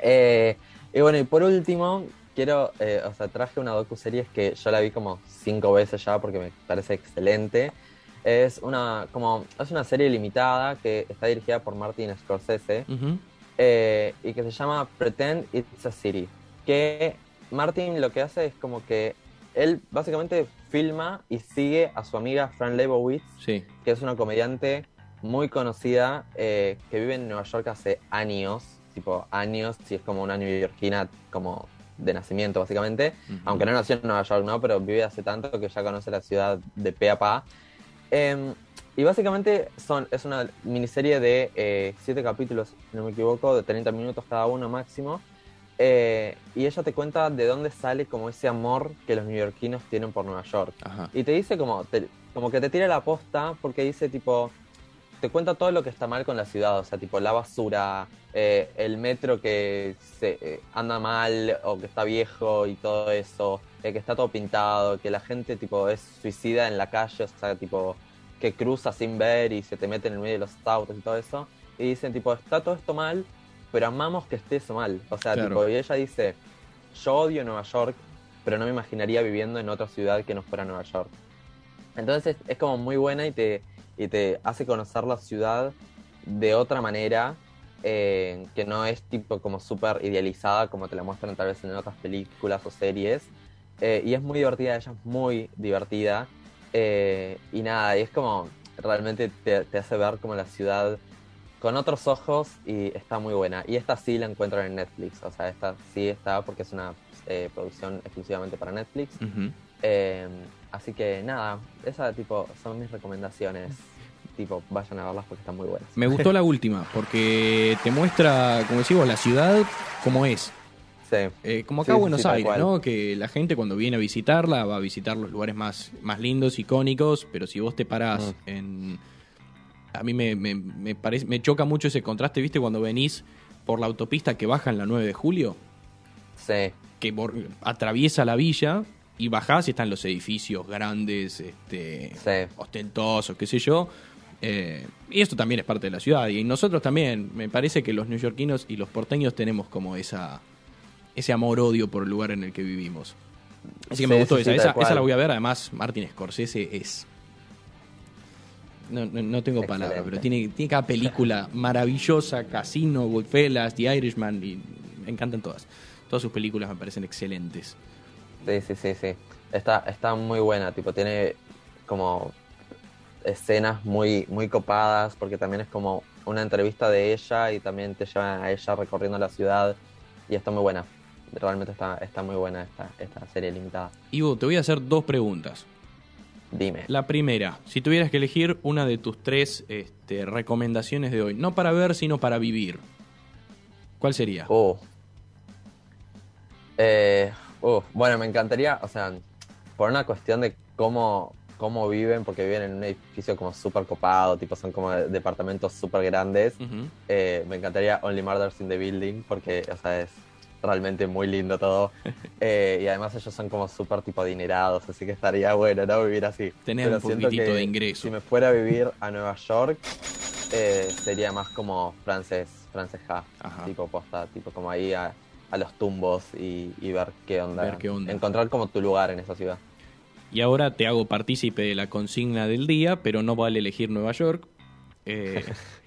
F: Eh, y bueno, y por último, quiero, eh, o sea, traje una docu-series que yo la vi como cinco veces ya porque me parece excelente. Es una, como, es una serie limitada que está dirigida por Martin Scorsese eh, y que se llama Pretend It's a City. Que Martin lo que hace es como que él básicamente filma y sigue a su amiga Fran Lebowitz
A: Sí.
F: que es una comediante muy conocida eh, que vive en Nueva York hace años, tipo años, si es como una neoyorquina como de nacimiento básicamente, aunque no nació en Nueva York, ¿no? Pero vive hace tanto que ya conoce la ciudad de pe a pa. Em, y básicamente son, es una miniserie de eh, siete capítulos, si no me equivoco, de 30 minutos cada uno máximo. Eh, y ella te cuenta de dónde sale como ese amor que los neoyorquinos tienen por Nueva York.
A: Ajá.
F: Y te dice como, te- como que te tira la posta porque dice tipo, te cuenta todo lo que está mal con la ciudad, o sea, tipo la basura, eh, el metro que se eh, anda mal o que está viejo y todo eso, eh, que está todo pintado, que la gente tipo es suicida en la calle, o sea, tipo que cruza sin ver y se te mete en el medio de los autos y todo eso. Y dicen tipo, está todo esto mal, pero amamos que esté eso mal. O sea,
A: Claro.
F: tipo, y ella dice, yo odio Nueva York, pero no me imaginaría viviendo en otra ciudad que no fuera Nueva York. Entonces es como muy buena y te, y te hace conocer la ciudad de otra manera, eh, que no es tipo como súper idealizada como te la muestran tal vez en otras películas o series. Eh, y es muy divertida, ella es muy divertida. Eh, y nada, y es como realmente te, te hace ver como la ciudad con otros ojos y está muy buena. Y esta sí la encuentran en Netflix, o sea, esta sí está porque es una eh, producción exclusivamente para Netflix. Eh, así que nada, esas tipo son mis recomendaciones. tipo, vayan a verlas porque están muy buenas.
A: Me gustó la última, porque te muestra, como decimos, la ciudad como es.
F: Sí.
A: Eh, como acá
F: Sí,
A: Buenos
F: sí,
A: Aires. ¿no? Que la gente cuando viene a visitarla va a visitar los lugares más, más lindos, icónicos, pero si vos te parás
F: Mm.
A: en... A mí me, me, me parece, me choca mucho ese contraste, ¿viste? Cuando venís por la autopista que baja en la 9 de julio,
F: Sí.
A: que por- atraviesa la villa y bajás y están los edificios grandes, este,
F: Sí.
A: ostentosos, qué sé yo. Eh, y esto también es parte de la ciudad. Y nosotros también, me parece que los neoyorquinos y los porteños tenemos como esa ese amor-odio por el lugar en el que vivimos. Así que me gustó
F: sí,
A: esa. esa, esa la voy a ver. Además, Martin Scorsese es... No, no, no tengo palabras, pero tiene, tiene cada película maravillosa, Casino, Goodfellas, The Irishman, y me encantan todas. Todas sus películas me parecen excelentes.
F: Sí, sí, sí, sí. Está, está muy buena, tipo, tiene como escenas muy, muy copadas, porque también es como una entrevista de ella y también te llevan a ella recorriendo la ciudad y está muy buena. Realmente está, está muy buena esta, esta serie limitada.
A: Ivo, te voy a hacer dos preguntas.
F: Dime.
A: La primera, si tuvieras que elegir una de tus tres este, recomendaciones de hoy, no para ver, sino para vivir, ¿cuál sería?
F: Uh. Eh, uh, Bueno, me encantaría, o sea, por una cuestión de cómo, cómo viven, porque viven en un edificio como súper copado, tipo son como de- departamentos súper grandes. Eh, me encantaría Only Murders in the Building porque, o sea, es realmente muy lindo todo. [laughs] Eh, y además ellos son como súper tipo adinerados, así que estaría bueno, ¿no? Vivir así.
A: Tener
F: Pero
A: un
F: siento
A: poquitito
F: que
A: de ingreso.
F: Si me fuera a vivir a Nueva York, eh, sería más como Frances, Frances Ha.
A: Ajá.
F: Tipo posta, tipo como ahí a, a los tumbos y, y ver qué onda.
A: Ver qué onda.
F: Encontrar como tu lugar en esa ciudad.
A: Y ahora te hago partícipe de la consigna del día, pero no vale elegir Nueva York. Eh, [laughs]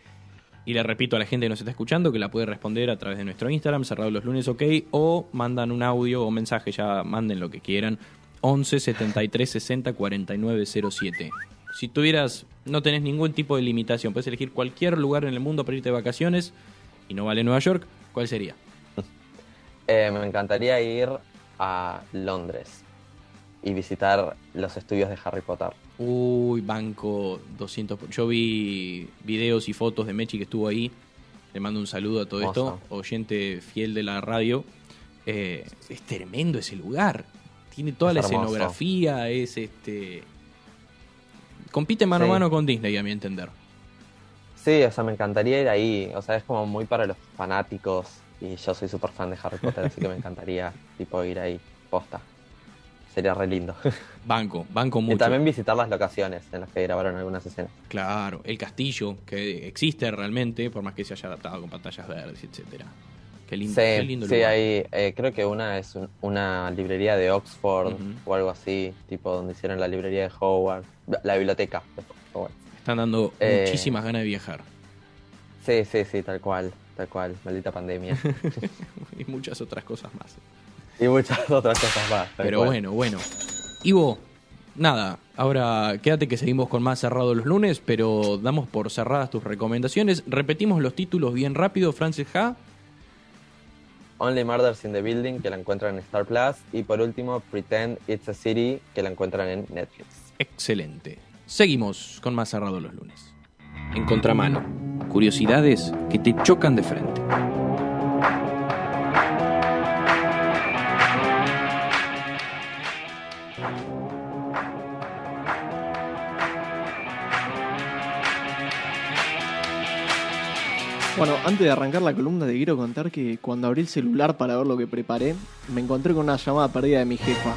A: y le repito a la gente que nos está escuchando que la puede responder a través de nuestro Instagram, cerrado los lunes, ok, o mandan un audio o mensaje, ya manden lo que quieran, 11 73 60 49 07. Si tuvieras, no tenés ningún tipo de limitación, puedes elegir cualquier lugar en el mundo para irte de vacaciones y no vale Nueva York, ¿cuál sería? [laughs]
F: Eh, me encantaría ir a Londres y visitar los estudios de Harry Potter.
A: Uy, banco 200. por- Yo vi videos y fotos de Mechi que estuvo ahí. Le mando un saludo a todo esto. Oyente fiel de la radio. Eh, es tremendo ese lugar. Tiene toda
F: Es
A: la
F: hermoso.
A: escenografía. Es este. Compite mano a mano con Disney, a mi entender.
F: Sí, o sea, me encantaría ir ahí. O sea, es como muy para los fanáticos. Y yo soy súper fan de Harry Potter, así que me [laughs] encantaría, tipo, ir ahí, posta. Sería re lindo. [laughs]
A: Banco, banco
F: y
A: mucho.
F: también visitar las locaciones en las que grabaron algunas escenas.
A: Claro, el castillo, que existe realmente, por más que se haya adaptado con pantallas verdes, etcétera. Qué lindo,
F: Sí,
A: qué lindo
F: sí,
A: lugar.
F: hay, eh, creo que una es un- una librería de Oxford o algo así, tipo donde hicieron la librería de Howard, la biblioteca de Howard.
A: Están dando
F: Eh,
A: muchísimas ganas de viajar.
F: Sí, sí, sí, tal cual, tal cual, maldita pandemia. [laughs]
A: y muchas otras cosas más.
F: Y muchas [laughs] otras cosas más.
A: Pero
F: cual.
A: bueno, bueno. Ivo, nada, ahora quédate que seguimos con más cerrado los lunes, pero damos por cerradas tus recomendaciones. Repetimos los títulos bien rápido, Francis Ha.
F: Only Murders in the Building, que la encuentran en Star Plus. Y por último, Pretend It's a City, que la encuentran en Netflix.
A: Excelente. Seguimos con más cerrado los lunes. En contramano, curiosidades que te chocan de frente.
C: Bueno, antes de arrancar la columna te quiero contar que cuando abrí el celular para ver lo que preparé, me encontré con una llamada perdida de mi jefa.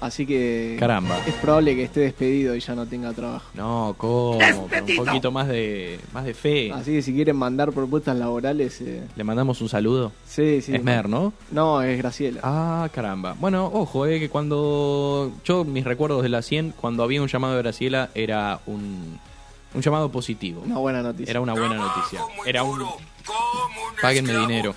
C: Así que
A: Caramba.
C: es probable que esté despedido y ya no tenga trabajo.
A: No, ¿cómo? Un poquito más de, más de fe.
C: Así que si quieren mandar propuestas laborales, eh,
A: Le mandamos un saludo.
C: sí, sí.
A: Es Mer, ¿no?
C: No, es Graciela.
A: Ah, caramba. Bueno, ojo, eh, que cuando yo, mis recuerdos de la 100, cuando había un llamado de Graciela, era un, un llamado positivo.
C: Una buena noticia.
A: Era una buena noticia. Era un... Páguenme dinero.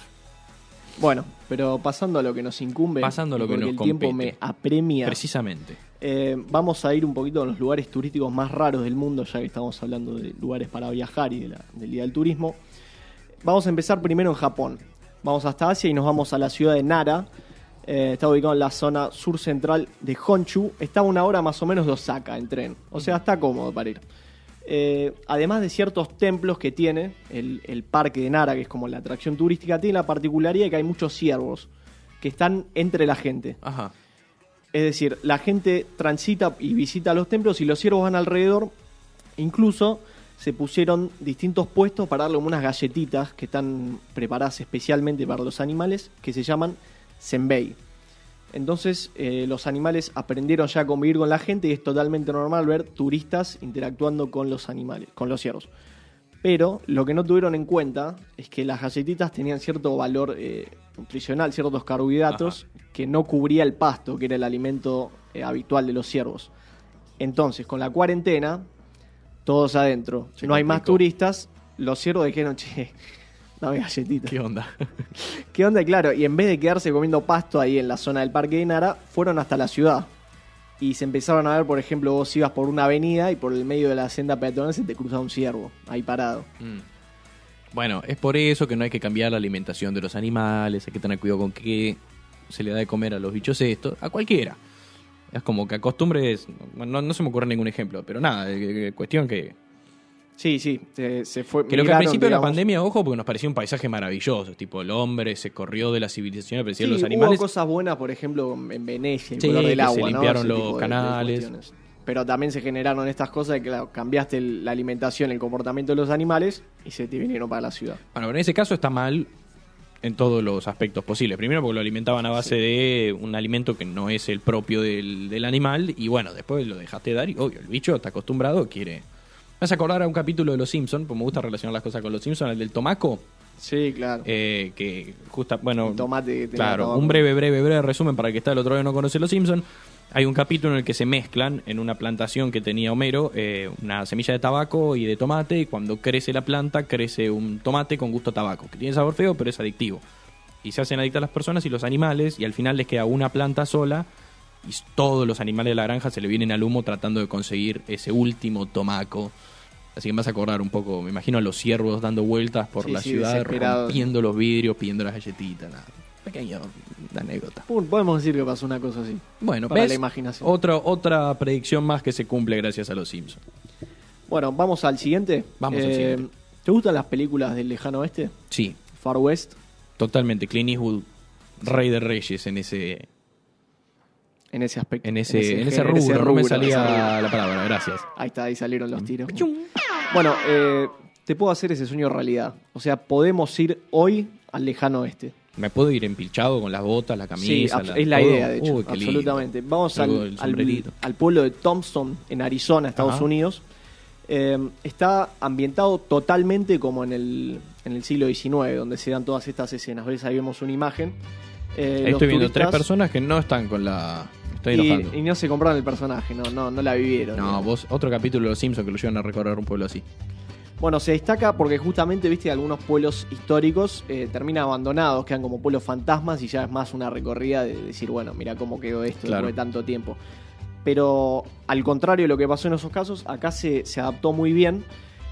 C: Bueno, pero pasando a lo que nos incumbe,
A: Pasando a lo que nos
C: el tiempo
A: compete.
C: me apremia.
A: Precisamente.
C: Eh, vamos a ir un poquito a los lugares turísticos más raros del mundo, ya que estamos hablando de lugares para viajar y de la- del Día del Turismo. Vamos a empezar primero en Japón. Vamos hasta Asia y nos vamos a la ciudad de Nara. Eh, está ubicado en la zona sur central de Honshu. Está a una hora más o menos de Osaka en tren. O sea, está cómodo para ir. Eh, además de ciertos templos que tiene el, el parque de Nara, que es como la atracción turística, tiene la particularidad de que hay muchos ciervos que están entre la gente.
A: Ajá.
C: Es decir, la gente transita y visita los templos y los ciervos van alrededor. Incluso se pusieron distintos puestos para darle unas galletitas que están preparadas especialmente para los animales que se llaman senbei. Entonces eh, los animales aprendieron ya a convivir con la gente y es totalmente normal ver turistas interactuando con los animales, con los ciervos. Pero lo que no tuvieron en cuenta es que las galletitas tenían cierto valor eh, nutricional, ciertos carbohidratos que no cubría el pasto, que era el alimento eh, habitual de los ciervos. Entonces, con la cuarentena, todos adentro,
A: Se
C: no hay más turistas, los ciervos dijeron, che, dame galletitas.
A: ¿Qué onda? [laughs]
C: ¿Qué onda? Claro, y en vez de quedarse comiendo pasto ahí en la zona del Parque de Nara, fueron hasta la ciudad. Y se empezaron a ver, por ejemplo, vos ibas por una avenida y por el medio de la senda peatonal se te cruzaba un ciervo, ahí parado.
A: Mm. Bueno, es por eso que no hay que cambiar la alimentación de los animales, hay que tener cuidado con qué se le da de comer a los bichos estos, a cualquiera. Es como que acostumbres, bueno, no, no se me ocurre ningún ejemplo, pero nada, cuestión que...
C: Sí, sí, se, se fue.
A: Creo que al
C: migraron,
A: principio de la pandemia, ojo, porque nos parecía un paisaje maravilloso, tipo el hombre se corrió de la civilización, aparecieron
C: Sí,
A: los animales.
C: Hubo cosas buenas, por ejemplo, en Venecia, el
A: Sí,
C: color del agua,
A: se limpiaron los
C: tipo de- de
A: canales.
C: Pero también se generaron estas cosas de que claro, cambiaste la alimentación, el comportamiento de los animales y se te vinieron para la ciudad.
A: Bueno, pero en ese caso está mal en todos los aspectos posibles. Primero porque lo alimentaban a base de un alimento que no es el propio del, del animal y bueno, después lo dejaste dar y obvio, el bicho está acostumbrado, quiere... Me vas a acordar a un capítulo de Los Simpsons, porque me gusta relacionar las cosas con Los Simpsons, el del tomaco,
C: Sí, claro.
A: eh, que justa, bueno,
C: El tomate que
A: claro, un breve, breve, breve resumen para el que está el otro día no conoce Los Simpsons. Hay un capítulo en el que se mezclan en una plantación que tenía Homero eh, una semilla de tabaco y de tomate y cuando crece la planta crece un tomate con gusto a tabaco, que tiene sabor feo pero es adictivo. Y se hacen adictas las personas y los animales y al final les queda una planta sola y todos los animales de la granja se le vienen al humo tratando de conseguir ese último tomaco. Así que me vas a acordar un poco, me imagino a los ciervos dando vueltas por
C: Sí,
A: la
C: sí,
A: ciudad, rompiendo los vidrios, pidiendo las galletitas, nada. Pequeña anécdota.
C: Podemos decir que pasó una cosa así.
A: Bueno,
C: Para
A: ¿ves?
C: la imaginación.
A: Otra, otra predicción más que se cumple gracias a los Simpsons.
C: Bueno, vamos al siguiente.
A: Vamos al
C: Eh,
A: siguiente.
C: ¿Te gustan las películas del lejano oeste?
A: Sí,
C: Far West.
A: totalmente. Clint Eastwood, rey de reyes en ese,
C: En ese aspecto.
A: en ese, en ese,
C: género,
A: rubro. No me
C: rubro, ese
A: salía
C: rubro.
A: la palabra, gracias.
C: Ahí está, ahí salieron los tiros. Bueno, eh, te puedo hacer ese sueño realidad. O sea, podemos ir hoy al lejano oeste.
A: ¿Me puedo ir empilchado con las botas, la
C: Sí,
A: camisa?
C: abs-
A: la-
C: es la
A: todo?
C: idea, de hecho.
A: Uy, qué lindo.
C: absolutamente. Vamos al, al, pueblo de Thompson, en Arizona, Estados
A: Ajá.
C: Unidos. Eh, está ambientado totalmente como en el, en el siglo XIX, donde se dan todas estas escenas. ¿Ves? Ahí vemos una imagen. Eh,
A: Ahí Estoy viendo tres personas que no están con la... Estoy enojando.
C: y, y no se compraron el personaje, no, no, no la vivieron.
A: No, vos, otro capítulo de los Simpsons que lo llevan a recorrer un pueblo así.
C: Bueno, se destaca porque justamente, viste, algunos pueblos históricos eh, terminan abandonados, quedan como pueblos fantasmas y ya es más una recorrida de decir, bueno, mira cómo quedó esto
A: Claro.
C: después de tanto tiempo. Pero al contrario de lo que pasó en esos casos, acá se, se adaptó muy bien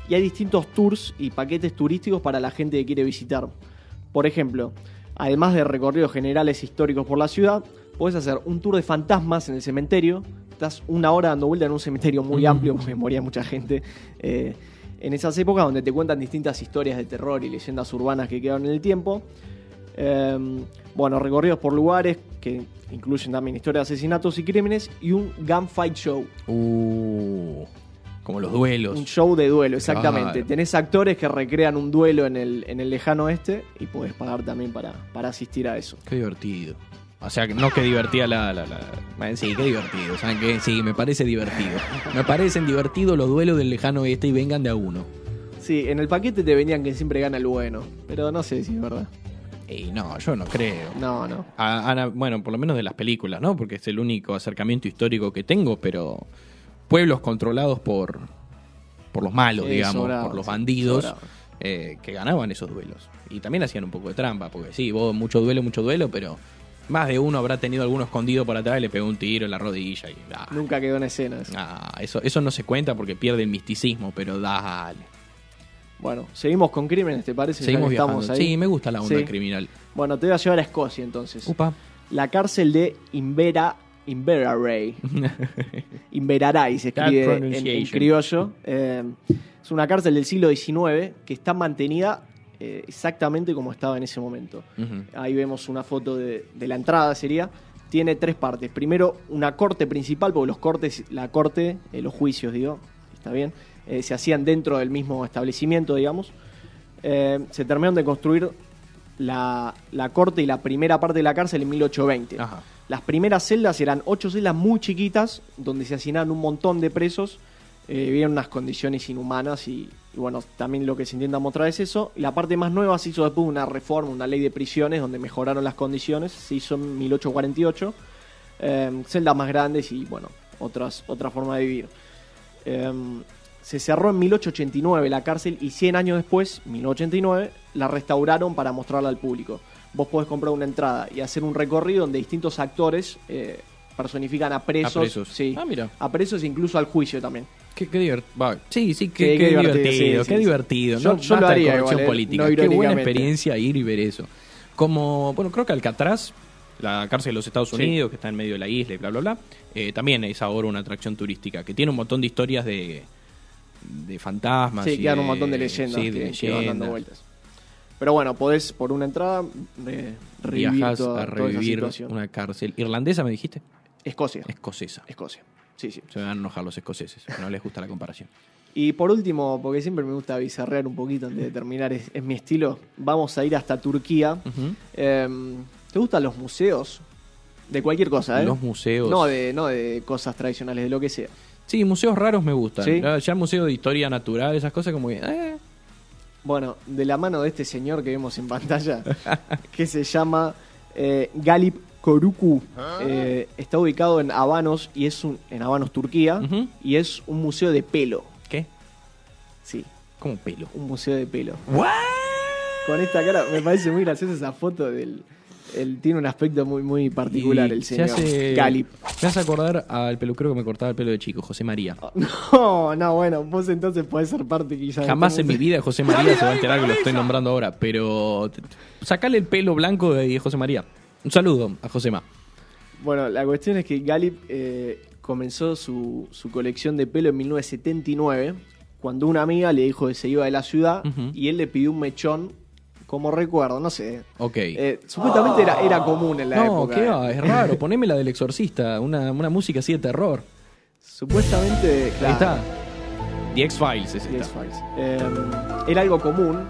C: y hay distintos tours y paquetes turísticos para la gente que quiere visitar. Por ejemplo, además de recorridos generales históricos por la ciudad, puedes hacer un tour de fantasmas en el cementerio. Estás una hora dando vuelta en un cementerio muy
A: Mm.
C: amplio porque moría mucha gente. eh, en esas épocas donde te cuentan distintas historias de terror y leyendas urbanas que quedaron en el tiempo. Eh, bueno, recorridos por lugares que incluyen también historias de asesinatos y crímenes y un gunfight show.
A: Uh, como los duelos.
C: Un show de duelo, exactamente.
A: Claro.
C: Tenés actores que recrean un duelo en el, en el lejano oeste y podés pagar también para, para asistir a eso.
A: Qué divertido. O sea, que no que divertía la, la, Sí, qué divertido. ¿Saben qué? Sí, me parece divertido. Me parecen divertidos los duelos del lejano oeste y vengan de a uno.
C: Sí, en el paquete te venían que siempre gana el bueno, pero no sé si es verdad.
A: Y no, yo no creo.
C: No, no.
A: A- a- bueno, por lo menos de las películas, ¿no? Porque es el único acercamiento histórico que tengo, pero pueblos controlados por, por los malos,
C: Sí,
A: digamos,
C: sobrado,
A: por los
C: sí,
A: bandidos, eh, que ganaban esos duelos. Y también hacían un poco de trampa, porque sí, vos mucho duelo, mucho duelo, pero más de uno habrá tenido alguno escondido por atrás y le pegó un tiro en la rodilla y... ah,
C: Nunca quedó en escena eso.
A: ah, eso, eso no se cuenta porque pierde el misticismo, pero dale.
C: Bueno, seguimos con crímenes, ¿te parece?
A: Seguimos
C: que
A: viajando.
C: estamos ahí.
A: Sí, me gusta la onda
C: Sí.
A: criminal.
C: Bueno, te voy a llevar a Escocia entonces.
A: Upa.
C: La cárcel de Invera Inveraray. [laughs] Inveraray se escribe en, criollo. Eh, es una cárcel del siglo XIX que está mantenida eh, exactamente como estaba en ese momento. Ahí vemos una foto de, de la entrada, sería. Tiene tres partes. Primero, una corte principal, porque los cortes, la corte, eh, los juicios, digo, está bien, eh, se hacían dentro del mismo establecimiento, digamos. Se terminaron de construir la, la corte y la primera parte de la cárcel en 1820.
A: Ajá.
C: Las primeras celdas eran ocho celdas muy chiquitas, donde se hacinaban un montón de presos. Eh, vivían unas condiciones inhumanas y, bueno, también lo que se intenta mostrar es eso. La parte más nueva se hizo después de una reforma, una ley de prisiones, donde mejoraron las condiciones. Se hizo en 1848. Eh, celdas más grandes y bueno, otras, otra forma de vivir. Eh, se cerró en 1889 la cárcel y 100 años después, 1889, la restauraron para mostrarla al público. Vos podés comprar una entrada y hacer un recorrido donde distintos actores eh, personifican a presos.
A: A presos.
C: Sí,
A: Ah, mira.
C: a presos incluso al juicio también.
A: Qué, qué divertido. Sí, sí, qué,
C: qué
A: qué
C: divertido,
A: divertido.
C: sí,
A: qué
C: sí,
A: divertido.
C: Yo-
A: ¿no?
C: yo lo haría igual, eh,
A: política.
C: no
A: qué buena experiencia ir y ver eso. Como, bueno, creo que Alcatraz, la cárcel de los Estados. Unidos, que está en medio de la isla y bla, bla, bla, eh, también es ahora una atracción turística, que tiene un montón de historias de, de fantasmas.
C: Sí, quedan un montón de leyendas
A: sí, de
C: que, que van dando
A: leyendas.
C: vueltas. Pero bueno, podés por una entrada eh, revivir toda,
A: a
C: toda esa
A: revivir
C: situación.
A: una cárcel. ¿Irlandesa me dijiste?
C: Escocia.
A: Escocesa.
C: Escocia. Sí, sí.
A: Se van a enojar los escoceses, no les gusta la comparación.
C: Y por último, porque siempre me gusta bizarrear un poquito antes de terminar, es, es mi estilo, vamos a ir hasta Turquía. Eh, ¿Te gustan los museos? De cualquier cosa, ¿eh?
A: Los museos.
C: No de, no de cosas tradicionales, de lo que sea.
A: Sí, museos raros me gustan.
C: ¿Sí?
A: Ya ya museo de historia natural, esas cosas como que... eh,
C: Bueno, de la mano de este señor que vemos en pantalla, [laughs] que se llama eh, Galip Koruku, eh, está ubicado en Habanos, y es un, en Habanos, Turquía, y es un museo de pelo.
A: ¿Qué?
C: Sí,
A: Como pelo.
C: un museo de pelo. Con esta cara, me parece muy graciosa esa foto del... Él tiene un aspecto muy, muy particular,
A: Y
C: el
A: se
C: señor
A: hace-
C: Galip.
A: Me hace acordar al peluquero que me cortaba el pelo de chico, José María. [laughs]
C: No, no, bueno, vos entonces podés ser parte quizás. de
A: Jamás
C: este
A: en mi vida José María se va a [laughs] enterar que lo estoy nombrando ahora, pero sacale el pelo blanco de José María. Un saludo a José Ma.
C: Bueno, la cuestión es que Galip eh, comenzó su, su colección de pelo en 1979, cuando una amiga le dijo que se iba de la ciudad y él le pidió un mechón como recuerdo, no sé.
A: Ok.
C: Eh, supuestamente era, era común en la
A: no,
C: época.
A: ¿qué
C: eh.
A: va? Es raro. [laughs] Poneme la del exorcista, una, una música así de terror.
C: Supuestamente,
A: Ahí
C: claro.
A: está. The X-Files es
C: The
A: esta.
C: X-Files. Eh, era algo común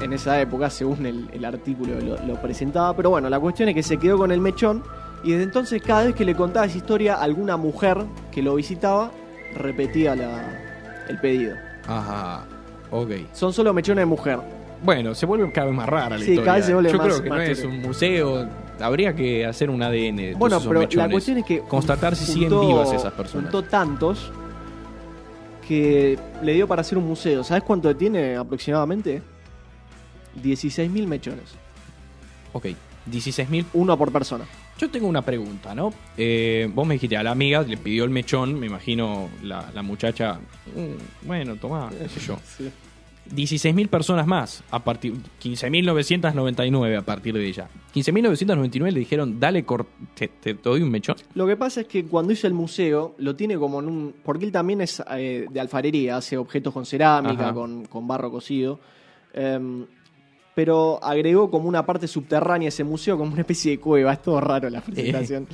C: en esa época, según el, el artículo lo, lo presentaba. Pero bueno, la cuestión es que se quedó con el mechón y desde entonces cada vez que le contaba esa historia a alguna mujer que lo visitaba, repetía la- el pedido.
A: Ajá. Ok.
C: Son solo mechones de mujer.
A: Bueno, se vuelve cada vez más rara la
C: Sí,
A: historia.
C: cada vez se vuelve
A: Yo
C: más-
A: creo que
C: más
A: no es un museo. Habría que hacer un ADN. de todos
C: Bueno,
A: esos
C: pero la cuestión es que
A: Constatar si siguen vivas esas personas.
C: Juntó tantos que le dio para hacer un museo. ¿Sabes cuánto tiene aproximadamente? 16.000 mechones.
A: Ok. 16.000
C: Uno por persona.
A: Yo tengo una pregunta, ¿no? Eh, vos me dijiste a la amiga, le pidió el mechón, me imagino la, la muchacha, "Mm, bueno, tomá, qué sé yo. [laughs] 16.000 personas más, a partir 15.999 a partir de ella. 15.999 le dijeron, dale, te, te doy un mechón.
C: Lo que pasa es que cuando hizo el museo, lo tiene como en un. Porque él también es eh, de alfarería, hace objetos con cerámica, con, con barro cocido. Em, pero agregó como una parte subterránea a ese museo, como una especie de cueva. Es todo raro la presentación.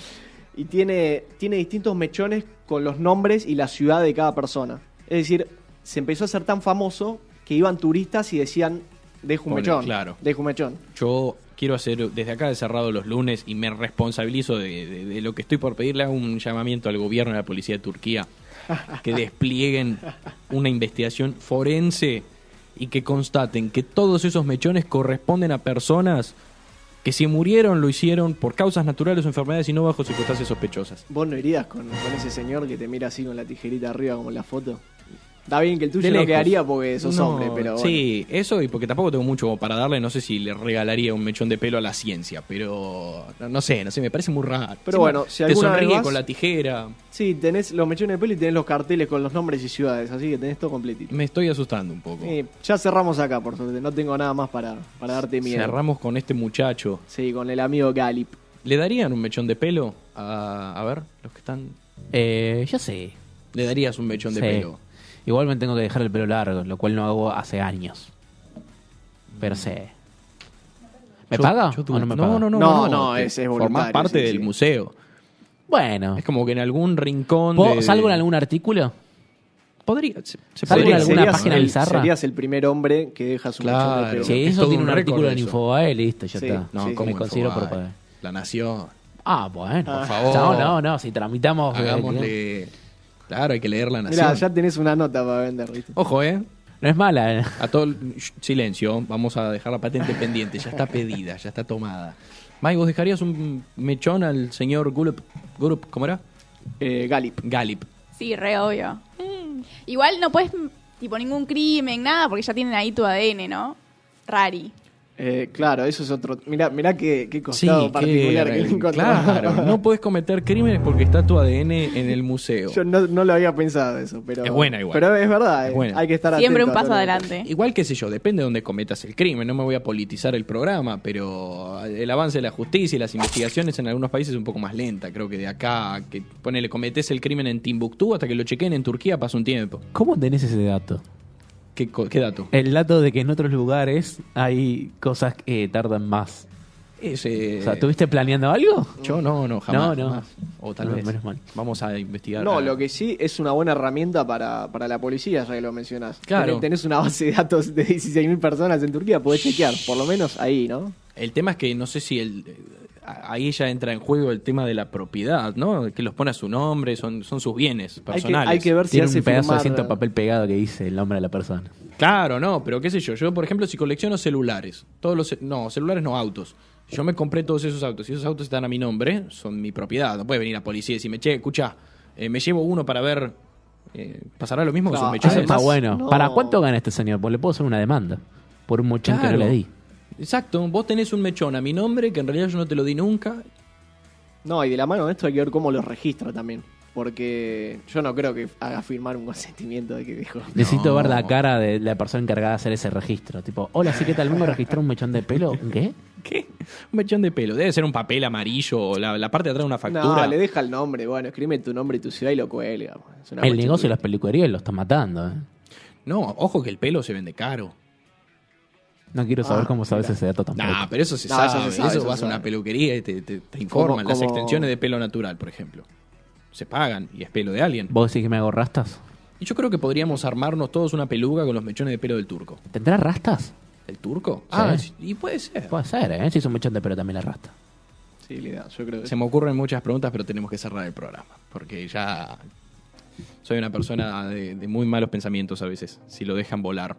C: y tiene, tiene distintos mechones con los nombres y la ciudad de cada persona. Es decir, se empezó a hacer tan famoso que iban turistas y decían: Dejo un
A: Bueno,
C: mechón.
A: claro.
C: Dejo un mechón.
A: Yo quiero hacer, desde acá de cerrado los lunes, y me responsabilizo de, de- de lo que estoy por pedirle, hago un llamamiento al gobierno y a la policía de Turquía [laughs] que desplieguen una investigación forense y que constaten que todos esos mechones corresponden a personas que si murieron lo hicieron por causas naturales o enfermedades y no bajo circunstancias sospechosas.
C: ¿Vos no irías con, con ese señor que te mira así con la tijerita arriba como en la foto? Está bien que el tuyo no quedaría porque sos
A: No,
C: hombre, pero bueno.
A: Sí, eso y porque tampoco tengo mucho para darle, no sé si le regalaría un mechón de pelo a la ciencia, pero no, no sé, no sé, me parece muy raro.
C: Pero bueno, si
A: te
C: vez
A: sonríe
C: vas-
A: con la tijera,
C: Sí, tenés los mechones de pelo y tenés los carteles con los nombres y ciudades, así que tenés todo completito.
A: me estoy asustando un poco.
C: Sí, ya cerramos acá, por suerte. No tengo nada más para, para darte miedo.
A: Cerramos con este muchacho.
C: Sí, con el amigo Galip.
A: ¿Le darían un mechón de pelo a, a ver, los que están...
B: Eh, yo sé.
A: Le darías un mechón de
B: Sí.
A: pelo.
B: Igual me tengo que dejar el pelo largo, lo cual no hago hace años. Pero sé. ¿Me
A: Yo-
B: paga
A: yo
B: o
A: tuve-
B: no me
A: no,
B: paga?
A: no, no,
C: No,
A: no,
C: no,
A: te-
C: es- es
A: Formás
C: voluntario,
A: parte
C: sí,
A: del
C: sí.
A: museo.
B: Bueno.
A: Es como que en algún rincón
B: ¿Puedo-
A: de-
B: ¿Salgo en algún artículo?
A: Podría, se, se
B: ¿Salgo en
A: podría
B: alguna página
C: el,
B: bizarra?
C: serías el primer hombre que deja su
A: Claro.
C: mechón de pelo.
B: Sí,
A: es
B: eso
A: todo
B: tiene
A: un
B: un
A: récord
B: artículo en
A: eso.
B: Infobae, listo, ya
C: Sí.
B: está.
A: No,
C: Sí,
A: ¿cómo
B: me considero por poder.
A: La Nación.
B: Ah, bueno.
C: Por
A: favor.
B: No, no, no, si tramitamos... eh,
A: Hagámosle... Claro, hay que leer La Nación.
C: Mirá, ya tenés una nota para vender, ¿viste?
A: Ojo, ¿eh?
B: No es mala. eh.
A: A todo el- Shh, silencio, vamos a dejar la patente pendiente, ya está pedida, ya está tomada. Mike, ¿vos dejarías un mechón al señor Gulup, Gulup ¿cómo era?
C: Eh, Galip.
A: Galip.
D: Sí, re obvio. Mm. Igual no puedes, tipo, ningún crimen, nada, porque ya tienen ahí tu ADN, ¿no? Rari.
C: Eh, claro, eso es otro. Mirá, mirá qué, qué
A: Sí,
C: costado particular que, le encontró.
A: claro, no puedes cometer crímenes porque está tu ADN en el museo.
C: Yo no, no lo había pensado eso, pero.
A: Es buena igual.
C: Pero es verdad,
A: Es
C: eh,
A: buena.
C: hay que estar
D: Siempre un paso
C: que-
D: adelante.
A: Igual, qué sé yo, depende de dónde cometas el crimen. No me voy a politizar el programa, pero el avance de la justicia y las investigaciones en algunos países es un poco más lenta. Creo que de acá, que ponele, cometes el crimen en Timbuktu hasta que lo chequen en Turquía pasa un tiempo.
B: ¿Cómo tenés ese dato?
A: ¿Qué, dato?
B: El dato de que en otros lugares hay cosas que tardan más.
A: Ese-
B: O sea, ¿estuviste planeando algo?
A: Yo no, no, jamás.
B: No, no.
A: jamás. O tal
B: No,
A: vez.
B: menos mal.
A: Vamos a investigar.
C: No, lo que sí es una buena herramienta para, para la policía, ya que lo mencionás.
A: Claro.
C: Tenés, tenés una base de datos de 16.000 personas en Turquía, podés chequear, por lo menos ahí, ¿no?
A: El tema es que no sé si el, ahí ya entra en juego el tema de la propiedad, ¿no? Que los pone a su nombre, son, son sus bienes
C: Hay que,
A: personales.
C: hay que ver si
B: Tiene
C: hace
B: un pedazo
C: firmar...
B: de cinto de papel pegado que dice el nombre de la persona.
A: Claro, no, pero qué sé yo. Yo, por ejemplo, si colecciono celulares, todos los, no, celulares no, autos. Yo me compré todos esos autos y esos autos están a mi nombre, son mi propiedad. No puede venir la policía y decirme, che, escucha, eh, me llevo uno para ver. eh, ¿Pasará lo mismo
C: No,
A: sus
B: Eso
A: mechones?
B: está bueno.
C: no.
B: ¿Para cuánto gana este señor? Pues le puedo hacer una demanda por un mochón que no le di.
A: Exacto, vos tenés un mechón a mi nombre que en realidad yo no te lo di nunca.
C: No, y de la mano de esto hay que ver cómo lo registra también. Porque yo no creo que haga firmar un consentimiento de que dijo. [laughs]
B: Necesito ver la cara de la persona encargada de hacer ese registro. Tipo, hola, sí, ¿qué tal? ¿Vengo a registrar un mechón de pelo? [laughs] ¿Qué?
A: ¿Qué? Un mechón de pelo. Debe ser un papel amarillo o la, la parte de atrás de una factura.
C: No, le deja el nombre. Bueno, escribe tu nombre y tu ciudad y lo cuelga. Es una
B: El negocio de
C: que-
B: las peluquerías lo está matando. ¿eh?
A: No, ojo que el pelo se vende caro.
B: No quiero saber
C: Ah,
B: cómo sabes
C: mira.
B: ese dato tampoco.
A: Nah, pero eso se,
C: No,
A: sabe,
C: eso se sabe, eso
A: vas a una peluquería y te, te- te informan.
C: Como-
A: Las
C: como-
A: extensiones de pelo natural, por ejemplo. Se pagan y es pelo de alguien.
B: ¿Vos decís que me hago rastas?
A: Y yo creo que podríamos armarnos todos una peluca con los mechones de pelo del turco.
B: ¿Tendrás rastas?
A: ¿El turco? Ah,
B: Sí.
A: y puede ser.
B: Puede ser, ¿eh? Si es un mechón de pelo también la rasta.
C: Sí, le da, yo creo que
A: Se me ocurren muchas preguntas, pero tenemos que cerrar el programa. Porque ya soy una persona de, de muy malos pensamientos a veces, si lo dejan volar.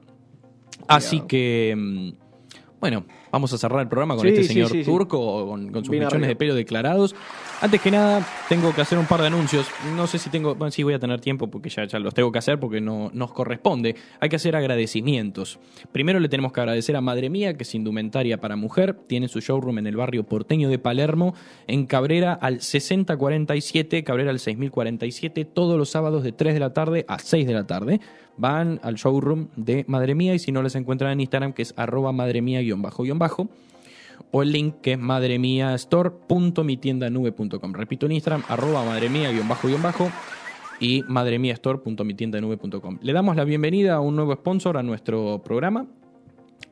A: Así que, mm, bueno, vamos a cerrar el programa con
C: Sí,
A: este señor
C: sí, sí.
A: turco, con, con sus
C: Bien
A: mechones
C: arriba.
A: de pelo declarados. Antes que nada, tengo que hacer un par de anuncios. No sé si tengo, bueno, sí voy a tener tiempo porque ya, ya los tengo que hacer porque no nos corresponde. Hay que hacer agradecimientos. Primero le tenemos que agradecer a Madre Mía, que es indumentaria para mujer. Tiene su showroom en el barrio porteño de Palermo, en Cabrera al 6047, Cabrera al 6047, todos los sábados de 3 de la tarde a 6 de la tarde. Van al showroom de Madre Mía y si no les encuentran en Instagram, que es arroba madremía-bajo-bajo o el link que es madremiastore.mitiendanube.com. Repito en Instagram, arroba madremia-bajo y madremiastore.mitiendanube.com. Le damos la bienvenida a un nuevo sponsor a nuestro programa.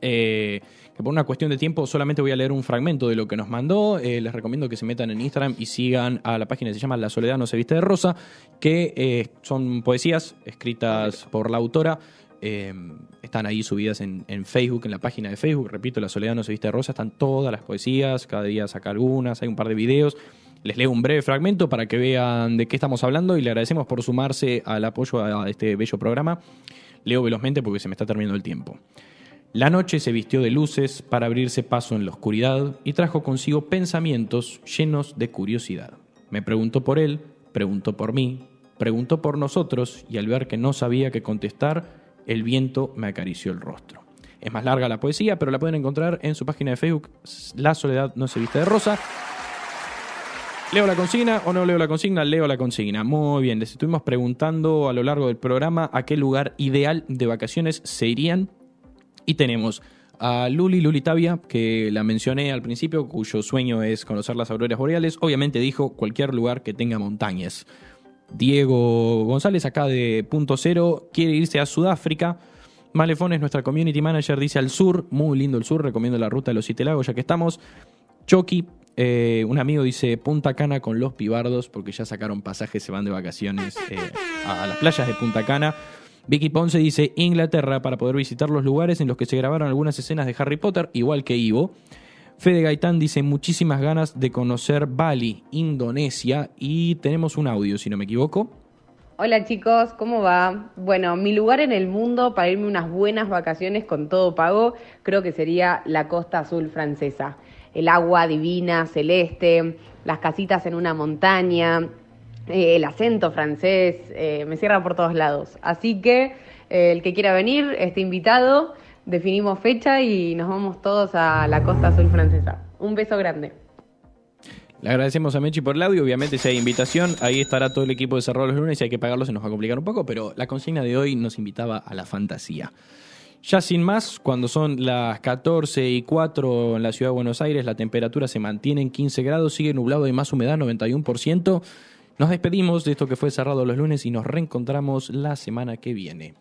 A: Eh, que por una cuestión de tiempo solamente voy a leer un fragmento de lo que nos mandó. Eh, les recomiendo que se metan en Instagram y sigan a la página que se llama La Soledad no se viste de rosa, que eh, son poesías escritas por la autora. Están ahí subidas en, en Facebook, en la página de Facebook. Repito, La Soledad no se viste de rosa. Están todas las poesías. Cada día saca algunas. Hay un par de videos. Les leo un breve fragmento para que vean de qué estamos hablando y le agradecemos por sumarse al apoyo a este bello programa. Leo velozmente porque se me está terminando el tiempo. La noche se vistió de luces para abrirse paso en la oscuridad y trajo consigo pensamientos llenos de curiosidad. Me preguntó por él, preguntó por mí, preguntó por nosotros y al ver que no sabía qué contestar, el viento me acarició el rostro. Es más larga la poesía, pero la pueden encontrar en su página de Facebook, La Soledad no se viste de rosa. ¿Leo la consigna o no leo la consigna? Leo la consigna. Muy bien, les estuvimos preguntando a lo largo del programa a qué lugar ideal de vacaciones se irían y tenemos a Luli, Luli Tavia, que la mencioné al principio, cuyo sueño es conocer las auroras boreales. Obviamente dijo cualquier lugar que tenga montañas. Diego González, acá de Punto Cero, quiere irse a Sudáfrica. Malefón es nuestra community manager, dice al sur, muy lindo el sur, recomiendo la ruta de los Siete Lagos, ya que estamos. Chucky, eh, un amigo dice Punta Cana con los pibardos, porque ya sacaron pasajes, se van de vacaciones eh, a las playas de Punta Cana. Vicky Ponce dice Inglaterra para poder visitar los lugares en los que se grabaron algunas escenas de Harry Potter, igual que Ivo. Fede Gaitán dice muchísimas ganas de conocer Bali, Indonesia, y tenemos un audio, si no me equivoco.
G: Hola chicos, ¿cómo va? Bueno, mi lugar en el mundo para irme unas buenas vacaciones con todo pago creo que sería la costa azul francesa. El agua divina, celeste, las casitas en una montaña, eh, el acento francés, eh, me cierra por todos lados. Así que eh, el que quiera venir, esté invitado, definimos fecha y nos vamos todos a la costa azul francesa. Un beso grande.
A: Le agradecemos a Mechi por el audio. Obviamente, si hay invitación, ahí estará todo el equipo de Cerrado los lunes. Si hay que pagarlo, se nos va a complicar un poco, pero la consigna de hoy nos invitaba a la fantasía. Ya sin más, cuando son las 14 y 4 en la ciudad de Buenos Aires, la temperatura se mantiene en 15 grados, sigue nublado y más humedad, 91%. Nos despedimos de esto que fue cerrado los lunes y nos reencontramos la semana que viene.